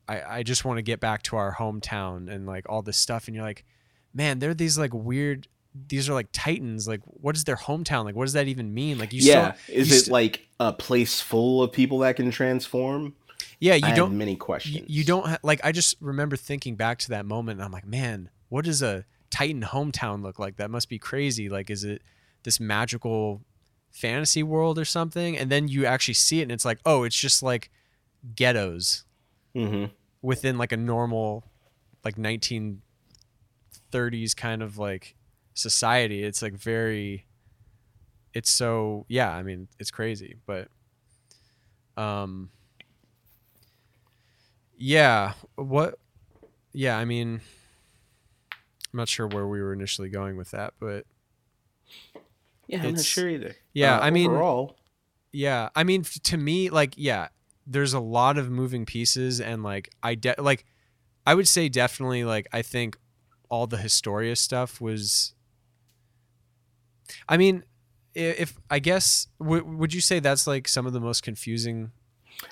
i i just want to get back to our hometown and like all this stuff and you're like man they're these like weird these are like titans like what is their hometown like what does that even mean like you yeah. still Is you it st- like a place full of people that can transform? yeah you had don't have many you, questions. you don't ha- like i just remember thinking back to that moment and i'm like man what does a titan hometown look like that must be crazy like is it this magical fantasy world or something and then you actually see it and it's like oh it's just like ghettos Mm-hmm. within like a normal like 1930s kind of like society it's like very it's so yeah i mean it's crazy but um yeah what yeah i mean i'm not sure where we were initially going with that but Yeah, I'm not sure either. yeah, Uh, I mean- overall, Yeah, I mean, to me, like, yeah, there's a lot of moving pieces, and like, I de- like, I would say definitely, like, I think all the Historia stuff was. I mean, if I guess, w- would you say that's like some of the most confusing?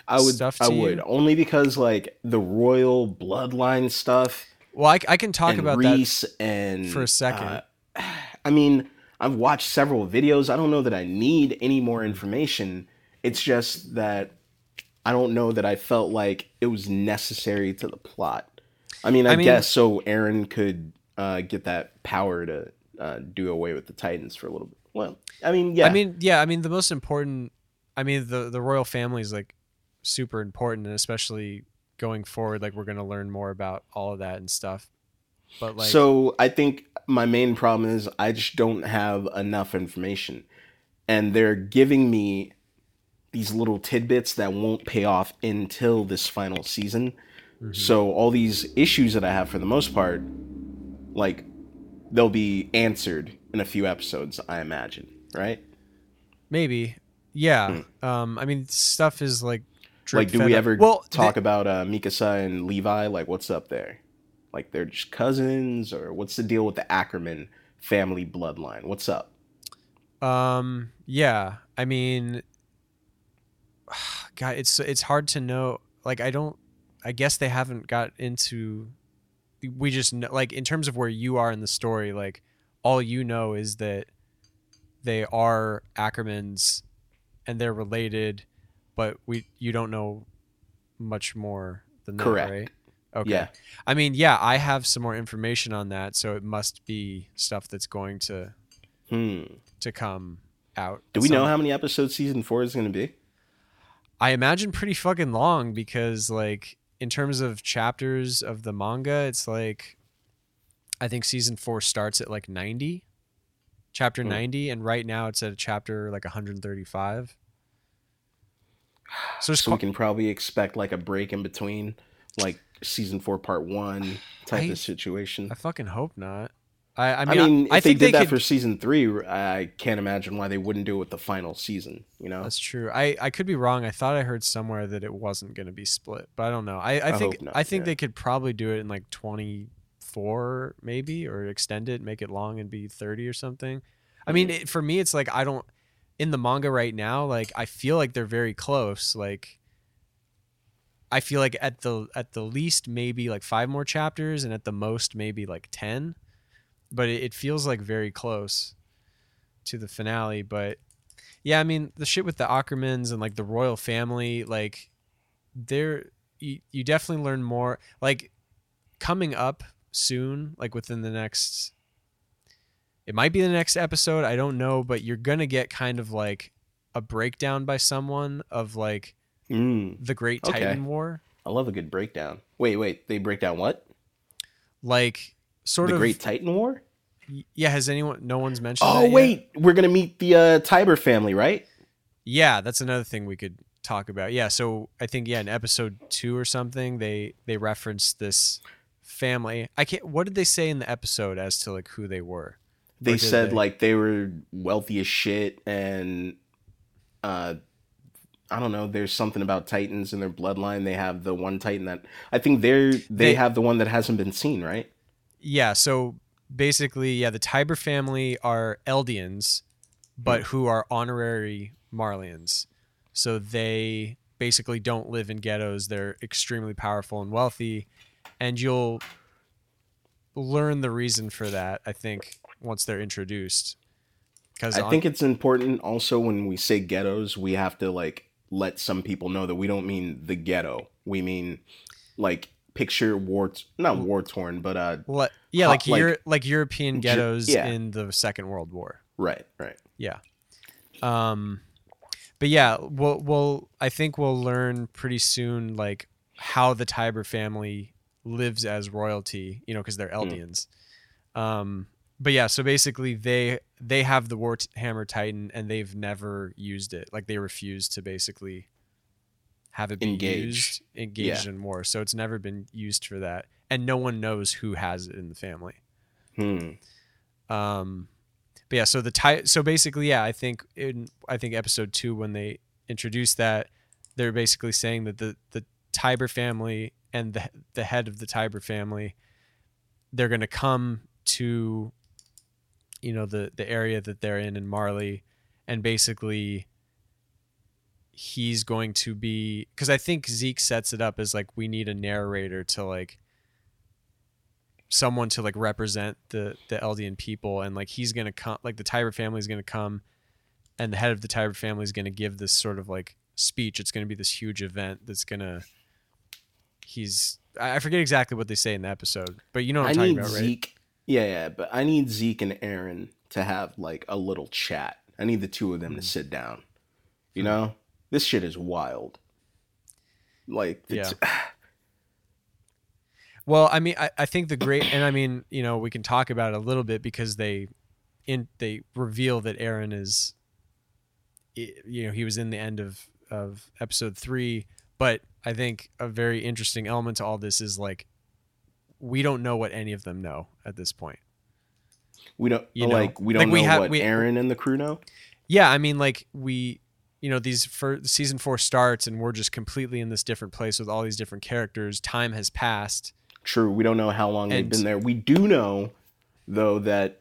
I would. stuff I would you? only because like the royal bloodline stuff. Well, I, I can talk about that. Reiss and for a second. uh, I mean, I've watched several videos. I don't know that I need any more information. It's just that I don't know that I felt like it was necessary to the plot. I mean, I, I mean- guess so. Eren could uh, get that power to uh, do away with the Titans for a little bit. Well, I mean, yeah. I mean, yeah, I mean, the most important. I mean, the the royal family is like super important, and especially going forward, like we're gonna learn more about all of that and stuff. But like, so I think my main problem is I just don't have enough information, and they're giving me these little tidbits that won't pay off until this final season. Mm-hmm. So all these issues that I have for the most part, like they'll be answered in a few episodes, I imagine, right? Maybe. Yeah. Um I mean stuff is like like, do we fed- ever well, talk the- about uh, Mikasa and Levi? Like, what's up there? Like, they're just cousins, or what's the deal with the Ackerman family bloodline? What's up? um yeah. I mean God, it's it's hard to know. Like I don't I guess they haven't got into we just know like in terms of where you are in the story, like all you know is that they are Ackermans and they're related, but we you don't know much more than that, Correct. right? Okay. Yeah. I mean, yeah, I have some more information on that, so it must be stuff that's going to Hmm. to come out. Do we Some- know how many episodes season four is going to be? I imagine pretty fucking long because like in terms of chapters of the manga, it's like I think season 4 starts at like 90. Chapter Hmm. 90 and right now it's at a chapter like 135. So, So we can probably expect like a break in between, like season four, part one type I- of situation. I fucking hope not. I, I I mean, mean, if I, I they did they that could. for season three, I can't imagine why they wouldn't do it with the final season. You know, That's true. I, I could be wrong. I thought I heard somewhere that it wasn't going to be split, but I don't know. I, I, I think not, I think yeah. they could probably do it in like 24 maybe or extend it, make it long and be 30 or something. I mean, Mm-hmm. it, for me it's like I don't in the manga right now, like I feel like they're very close. Like I feel like at the at the least maybe like 5 more chapters and at the most maybe like 10. But it, it feels like very close to the finale, but yeah, I mean the shit with the Ackermans and like the royal family, like they're you, you definitely learn more. Like coming up soon, like within the next, it might be the next episode. I don't know, but you're gonna get kind of like a breakdown by someone of like mm, the Great Okay. Titan War, I love a good breakdown. Wait, wait, they break down what? like sort the of. Great Titan War? yeah, has anyone? No one's mentioned. Oh that yet? wait, we're gonna meet the uh, Tiber family, right? Yeah, that's another thing we could talk about. Yeah, so I think yeah, in episode two or something, they they referenced this family. I can't. What did they say in the episode as to like who they were? They said they? like they were wealthy as shit, and uh, I don't know. There's something about Titans in their bloodline. They have the one Titan that I think they're they, They- have the one that hasn't been seen, right? Yeah, so basically, yeah, the Tiber family are Eldians, but hmm. who are honorary Marleyans. So they basically don't live in ghettos. They're extremely powerful and wealthy, and you'll learn the reason for that. I think once they're introduced, because I think it's important also when we say ghettos, we have to like let some people know that we don't mean the ghetto. We mean like picture war, not war torn, but uh, Le- yeah, like like- Euro- like European ghettos yeah. in the Second World War. right, right. Yeah. Um, but yeah, we'll we'll I think we'll learn pretty soon like how the Tiber family lives as royalty. You know, because they're Eldians. Um, but yeah, so basically they they have the Warhammer Titan and they've never used it. Like they refuse to basically have it be Engage. used engaged in war. So it's never been used for that, and no one knows who has it in the family. Hmm. Um, but yeah, so the ty- so basically, yeah, I think in I think episode two when they introduced that, they're basically saying that the the Tiber family and the the head of the Tiber family, they're going to come to, you know, the the area that they're in in Marley, and basically. He's going to be because I think Zeke sets it up as like we need a narrator to like someone to like represent the the Eldian people and like he's gonna come like the Tiber family is gonna come and the head of the Tiber family is gonna give this sort of like speech it's gonna be this huge event that's gonna he's I I forget exactly what they say in the episode but you know what I I'm talking need about right Zeke. Yeah, yeah, but I need Zeke and Eren to have like a little chat. I need the two of them Hmm. to sit down. You know, this shit is wild. Like, it's, Well, I mean, I, I think the great, and I mean, you know, we can talk about it a little bit because they, in they reveal that Eren is, you know, he was in the end of of episode three. But I think a very interesting element to all this is like, we don't know what any of them know at this point. we don't you know, like we don't we know have- what we- Eren and the crew know. Yeah, I mean, like we, you know, these for season four starts and we're just completely in this different place with all these different characters. Time has passed. True, we don't know how long they've been there. We do know though that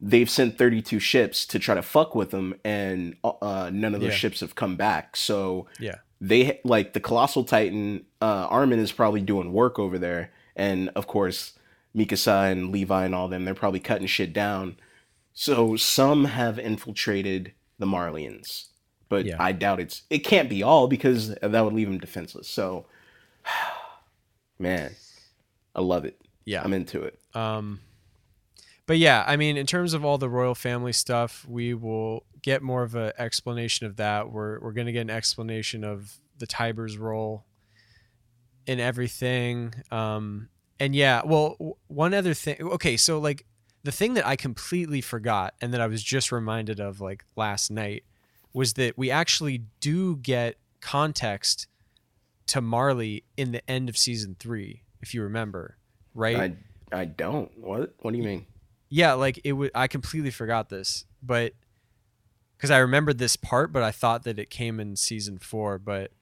they've sent 32 ships to try to fuck with them and uh, none of those Yeah. ships have come back. So Yeah. they like the colossal titan uh armin is probably doing work over there and of course mikasa and levi and all them they're probably cutting shit down so some have infiltrated the marleyans but Yeah. i doubt it's it can't be all because that would leave him defenseless so man i love it Yeah. i'm into it Um, but yeah, I mean, in terms of all the royal family stuff, we will get more of an explanation of that. We're we're gonna get an explanation of the Tiber's role in everything. Um, and yeah, well, one other thing. Okay, so like the thing that I completely forgot and that I was just reminded of like last night was that we actually do get context to Marley in the end of season three, if you remember, right? i I don't. What? What do you mean? Yeah, like it would. I completely forgot this, but because I remembered this part, but I thought that it came in season four. But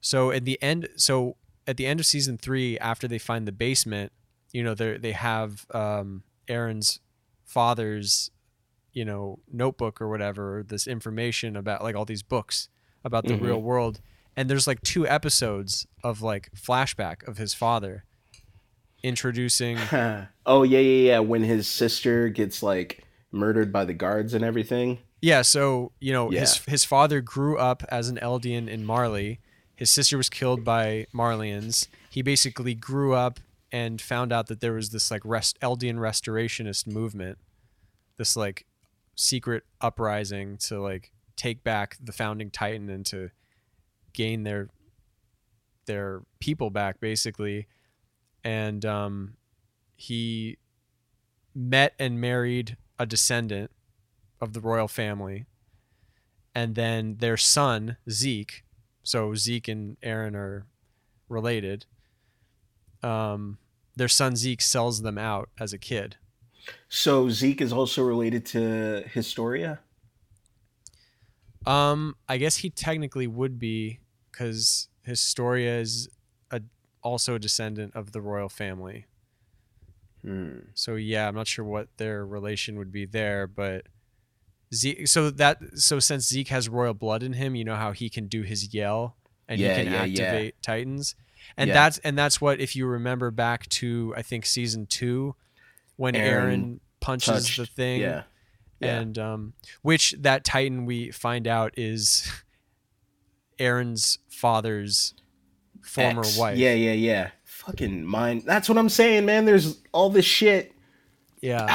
so at the end, so at the end of season three, after they find the basement, you know, they they have um, Eren's father's, you know, notebook or whatever, this information about like all these books about the Mhm. real world, and there's like two episodes of like flashback of his father introducing oh yeah, yeah, yeah. When his sister gets like murdered by the guards and everything. Yeah, so you know his Yeah. his father grew up as an Eldian in Marley. His sister was killed by Marleyans. He basically grew up and found out that there was this like rest Eldian restorationist movement, this like secret uprising to like take back the founding Titan and to gain their their people back basically. And um, he met and married a descendant of the royal family. And then their son, Zeke, so Zeke and Eren are related. Um, their son Zeke sells them out as a kid. So Zeke is also related to Historia. Um, I guess he technically would be because Historia is a, also a descendant of the royal family. Hmm. So yeah, I'm not sure what their relation would be there, but Zeke. So that so since Zeke has royal blood in him, you know how he can do his yell and Yeah, he can yeah, yeah. activate Titans, and Yeah. that's and that's what if you remember back to I think season two, when Eren, Eren punches touched- the thing, Yeah. Yeah. and um, which that Titan we find out is Eren's father's former Ex. wife. Yeah, yeah, yeah. Fucking mind. That's what I'm saying, man. There's all this shit. yeah.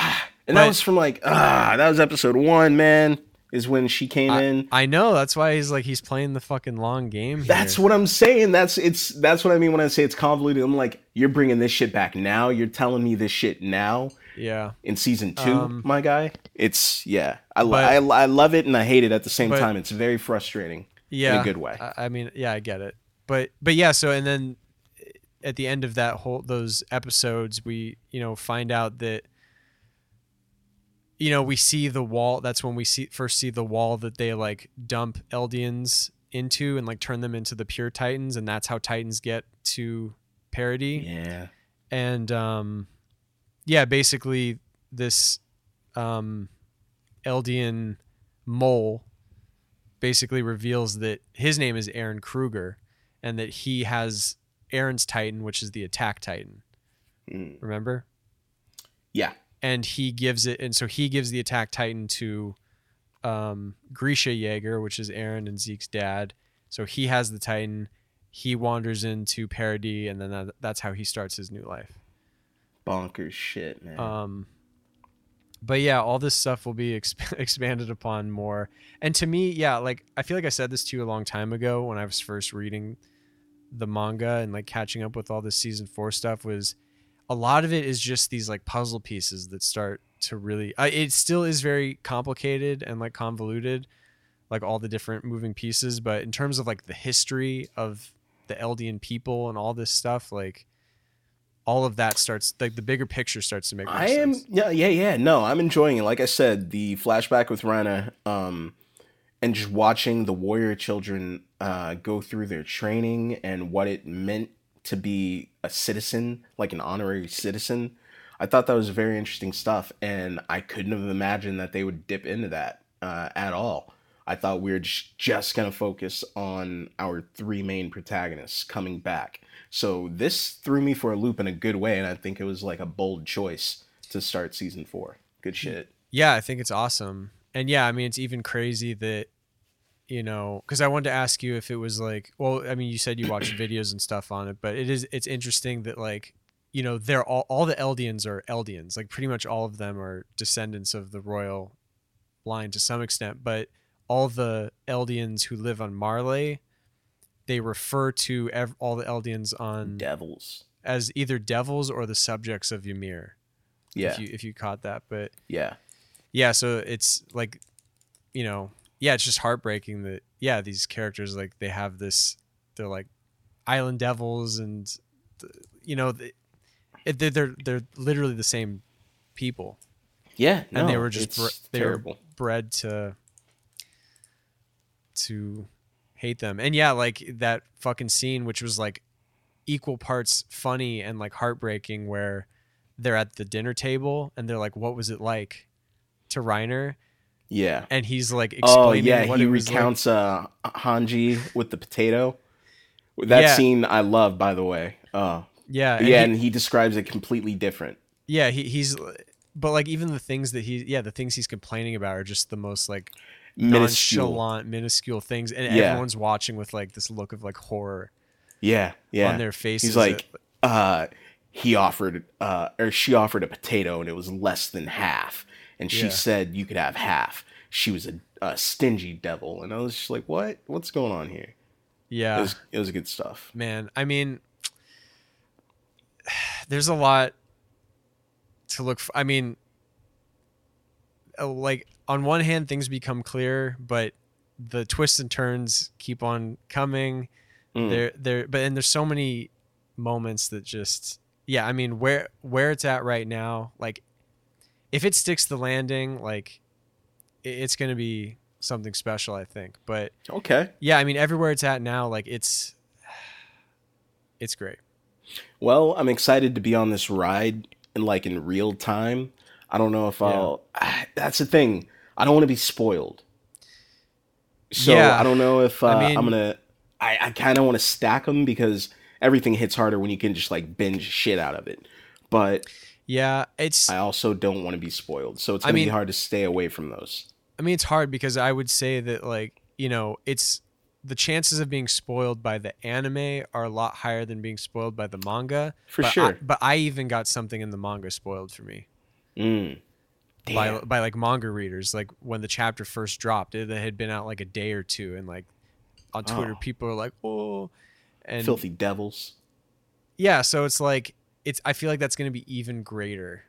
And But- that was from like ah, that was episode one, man. Is when she came in. I know that's why he's like he's playing the fucking long game. That's what I'm saying. That's it's that's what I mean when I say it's convoluted. I'm like, you're bringing this shit back now. You're telling me this shit now yeah. in season two, Um, my guy. It's yeah. I, but- I I love it and I hate it at the same but- time. It's very frustrating. yeah, In a good way. I, I mean, yeah, I get it, but but yeah. So and then at the end of that whole those episodes, we you know find out that you know we see the wall. That's when we see first see the wall that they like dump Eldians into and like turn them into the pure Titans, and that's how Titans get to Paradis. Yeah. and um, yeah, basically this um, Eldian mole basically reveals that his name is Eren Kruger, and that he has Eren's Titan, which is the Attack Titan. Mm. Remember? Yeah. And he gives it, and so he gives the Attack Titan to um, Grisha Jaeger, which is Eren and Zeke's dad. So he has the Titan. He wanders into Paradis, and then that, that's how he starts his new life. Bonkers shit, man. Um, but yeah, all this stuff will be exp- expanded upon more. And to me, yeah, like I feel like I said this to you a long time ago when I was first reading the manga and like catching up with all this season four stuff was a lot of it is just these like puzzle pieces that start to really. I, it still is very complicated and like convoluted, like all the different moving pieces. But in terms of like the history of the Eldian people and all this stuff, like all of that starts like the bigger picture starts to make. I am sense. yeah yeah yeah no I'm enjoying it like I said the flashback with Reiner um and just watching the warrior children uh go through their training and what it meant to be a citizen like an honorary citizen I thought that was very interesting stuff and I couldn't have imagined that they would dip into that uh, at all I thought we were just, just gonna focus on our three main protagonists coming back so this threw me for a loop in a good way, and I think it was like a bold choice to start season four. Good shit. Yeah, I think it's awesome. And yeah, I mean, it's even crazy that, you know, because I wanted to ask you if it was like, well, I mean, you said you watched videos and stuff on it, but it is, it's interesting that like, you know, they're all, all the Eldians are Eldians. Like pretty much all of them are descendants of the royal line to some extent, but all the Eldians who live on Marley, they refer to ev- all the Eldians on Devils. as either devils or the subjects of Ymir. Yeah, If you, if you caught that, but yeah, yeah so it's like you know yeah it's just heartbreaking that yeah these characters like they have this they're like island devils and you know they're, they're they're literally the same people, Yeah, no, and they were just it's br- they were bred to to hate them. And yeah, like that fucking scene, which was like equal parts funny and like heartbreaking, where they're at the dinner table and they're like, "What was it like?" to Reiner, Yeah. and he's like Oh explaining yeah, what he was like. recounts uh Hanji with the potato. That Yeah. scene I love, by the way. Uh, Yeah, yeah, and he- and he describes it completely different. yeah, he, he's. But like even the things that he, yeah, the things he's complaining about are just the most like Minuscule. nonchalant, minuscule things, and Yeah. everyone's watching with like this look of like horror Yeah, yeah. on their faces. He's like, uh, he offered, uh, or she offered a potato, and it was less than half, and she Yeah. said you could have half. She was a, a stingy devil, and I was just like, what? What's going on here? yeah, It was it was good stuff. man i mean there's a lot to look for i mean uh, like on one hand things become clear but the twists and turns keep on coming Mm. there there but and there's so many moments that just yeah i mean where where it's at right now like if it sticks the landing like it's gonna be something special i think but Okay. yeah i mean everywhere it's at now like it's it's great Well, I'm excited to be on this ride and like in real time. I don't know if I'll. That's the thing. I don't want to be spoiled. So Yeah. I don't know if uh, I mean- am gonna. I, I kind of want to stack them because everything hits harder when you can just like binge shit out of it. But yeah it's I also don't want to be spoiled, so it's gonna mean- be hard to stay away from those. I mean, it's hard because I would say that, like, you know, it's the chances of being spoiled by the anime are a lot higher than being spoiled by the manga. For but sure. I, but I even got something in the manga spoiled for me Mm. by by like manga readers. Like when the chapter first dropped, it had been out like a day or two, and like on Twitter, Oh. people are like, "Oh," and Filthy devils. yeah. So it's like it's. I feel like that's going to be even greater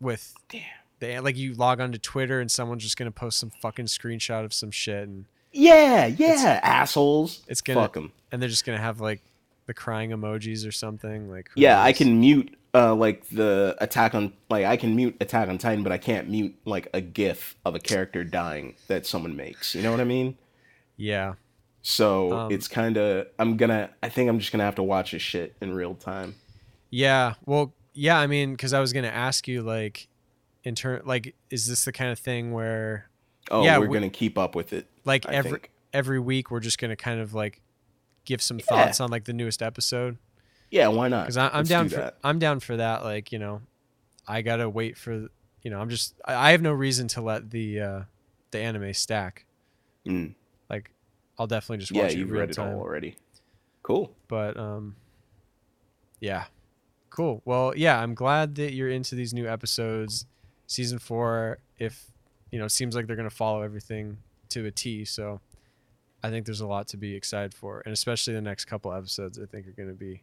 with Damn. the like you log onto Twitter and someone's just going to post some fucking screenshot of some shit and. Yeah, yeah, assholes. it's gonna- fuck them. and they're just gonna have like the crying emojis or something like who Yeah, I can mute uh like the attack on like I can mute Attack on Titan, but I can't mute like a GIF of a character dying that someone makes. You know what I mean? yeah So Um, it's kind of I'm gonna I think I'm just gonna have to watch this shit in real time. Yeah well yeah i mean because i was gonna ask you like in turn like is this the kind of thing where Oh, Yeah, we're we- gonna keep up with it. like I every think. every week we're just gonna kind of like give some Yeah. thoughts on like the newest episode Yeah, why not? because i'm Let's down do for that. i'm down for that like you know i gotta wait for you know i'm just i I have no reason to let the uh the anime stack Mm. like i'll definitely just Yeah, it you've read it all already. Cool. but um yeah cool well yeah i'm glad that you're into these new episodes season four if you know it seems like they're going to follow everything to a t so i think there's a lot to be excited for and especially the next couple episodes i think are going to be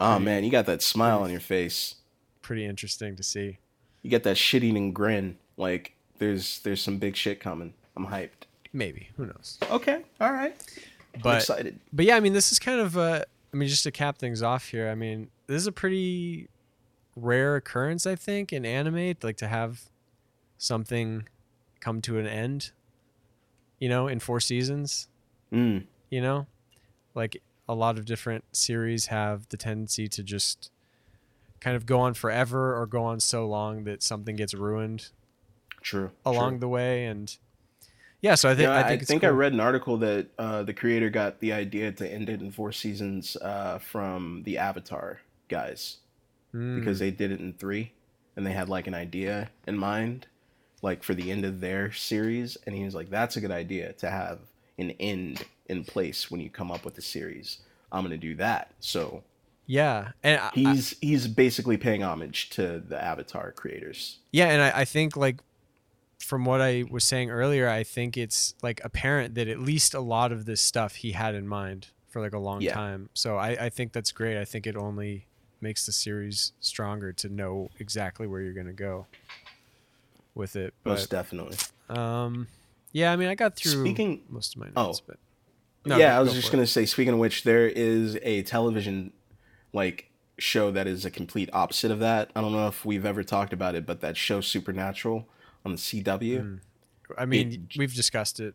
Oh Pretty- man, you got that smile on your face. pretty interesting to see You got that shit eating grin. Like there's there's some big shit coming. I'm hyped. maybe who knows Okay, all right. I'm but excited. but yeah i mean this is kind of uh i mean just to cap things off here i mean this is a pretty rare occurrence i think in anime like to have something come to an end you know in four seasons Mm. you know like a lot of different series have the tendency to just kind of go on forever or go on so long that something gets ruined True. along true. the way and yeah so i think Yeah, i think, I cool. read an article that uh, the creator got the idea to end it in four seasons uh, from the Avatar guys Mm. because they did it in three, and they had like an idea in mind, like for the end of their series, and he was like, "That's a good idea to have an end in place when you come up with a series. I'm gonna do that." So yeah and I- I- he's he's basically paying homage to the Avatar creators. Yeah, and I, I think like from what I was saying earlier, I think it's like apparent that at least a lot of this stuff he had in mind for like a long Yeah. time. So I, I think that's great. I think it only makes the series stronger to know exactly where you're gonna go with it. Most definitely. um yeah, I mean I got through Speaking- most of my Oh. notes, but No, yeah, I was go just gonna say. Speaking of which, there is a television like show that is a complete opposite of that. I don't know if we've ever talked about it, but that show Supernatural on the CW, I mean, we've discussed it.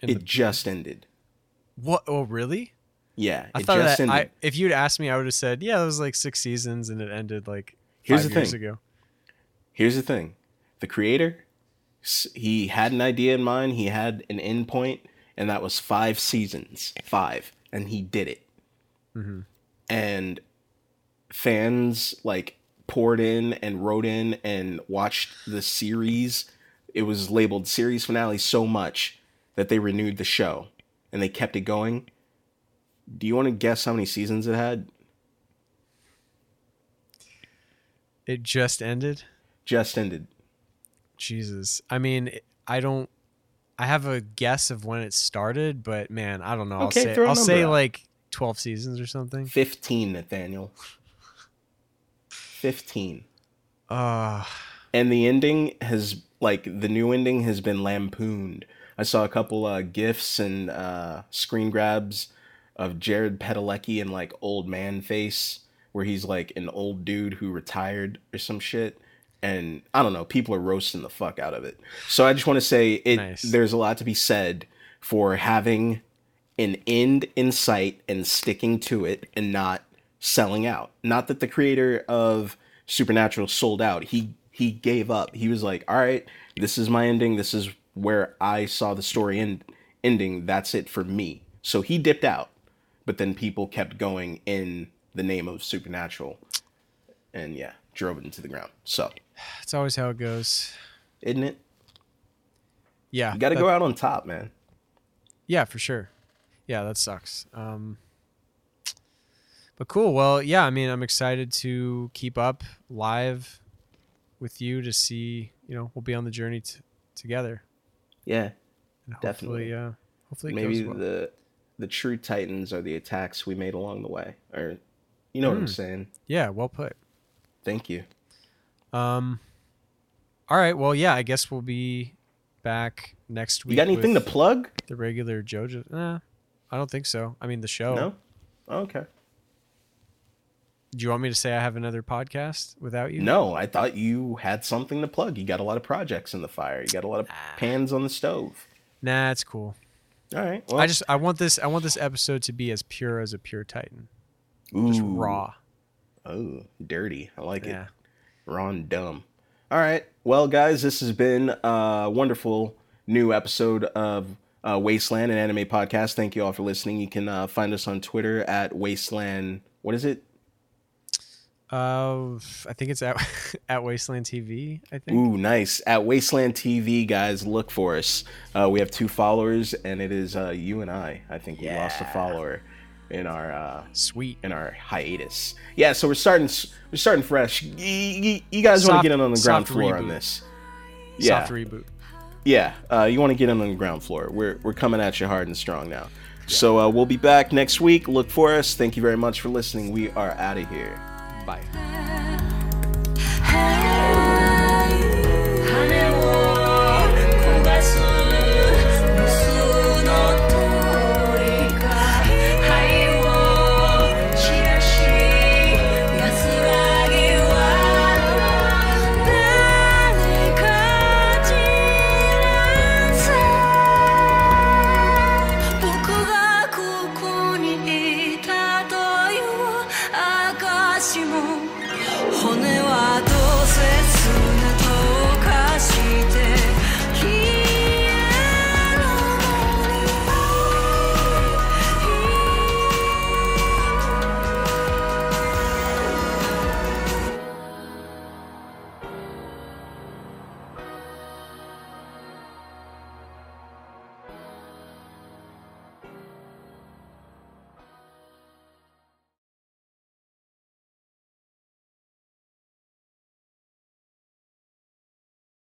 It the, just ended. what? Oh, really? Yeah, I it thought just that ended. I, if you'd asked me, I would have said, yeah, it was like six seasons and it ended like Here's five the years thing. ago. Here's the thing. The creator, he had an idea in mind, he had an end point, and that was five seasons. Five. And he did it. Mhm. And fans like poured in and wrote in and watched the series. It was labeled series finale so much that they renewed the show and they kept it going. Do you want to guess how many seasons it had? It just ended. Just ended. Jesus. I mean, I don't. I have a guess of when it started, but man, I don't know. I'll Okay, say I'll say out. like twelve seasons or something. 15, Nathaniel. 15. Uh and the ending has like the new ending has been lampooned. I saw a couple uh, gifs and uh, screen grabs of Jared Padalecki in like old man face, where he's like an old dude who retired or some shit. And I don't know, people are roasting the fuck out of it. So I just want to say it. Nice. There's a lot to be said for having an end in sight and sticking to it and not selling out. Not that the creator of Supernatural sold out. He he gave up. He was like, "All right, this is my ending. This is where I saw the story end ending. That's it for me." So he dipped out. But then people kept going in the name of Supernatural. And yeah, drove it into the ground. So, it's always how it goes. isn't it? Yeah. You got to go out on top, man. Yeah, for sure. Yeah, that sucks. Um, but cool. Well, yeah, I mean, I'm excited to keep up live with you to see, you know, we'll be on the journey t- together. Yeah. And Definitely. Hopefully, uh, hopefully it maybe well. the the true titans are the attacks we made along the way or you know what i'm Mm. saying yeah, well put. thank you Um, all right. Well, yeah, I guess we'll be back next week. you got anything to plug the regular JoJo? Nah, I don't think so. I mean, the show. no Oh, okay Do you want me to say I have another podcast without you? no i thought you had something to plug. You got a lot of projects in the fire. You got a lot of pans on the stove. Nah, it's cool. all right well. I just I want this I want this episode to be as pure as a pure Titan, just raw. oh dirty. I like Yeah. it raw and dumb. All right. Well guys this has been a wonderful new episode of uh, wasteland an anime podcast. Thank you all for listening. You can uh, find us on twitter at wasteland what is it Uh, I think it's at at Wasteland TV. I think. Ooh, nice. At Wasteland TV, guys, look for us. Uh, we have two followers, and it is uh, you and I. I think we lost a follower in our uh, Sweet. in our hiatus. Yeah, so we're starting we're starting fresh. Y- y- you guys want to get in on the ground floor on this? Yeah, Soft reboot. yeah. Uh, you want to get in on the ground floor. We're we're coming at you hard and strong now. So uh, we'll be back next week. Look for us. Thank you very much for listening. We are out of here. Bye.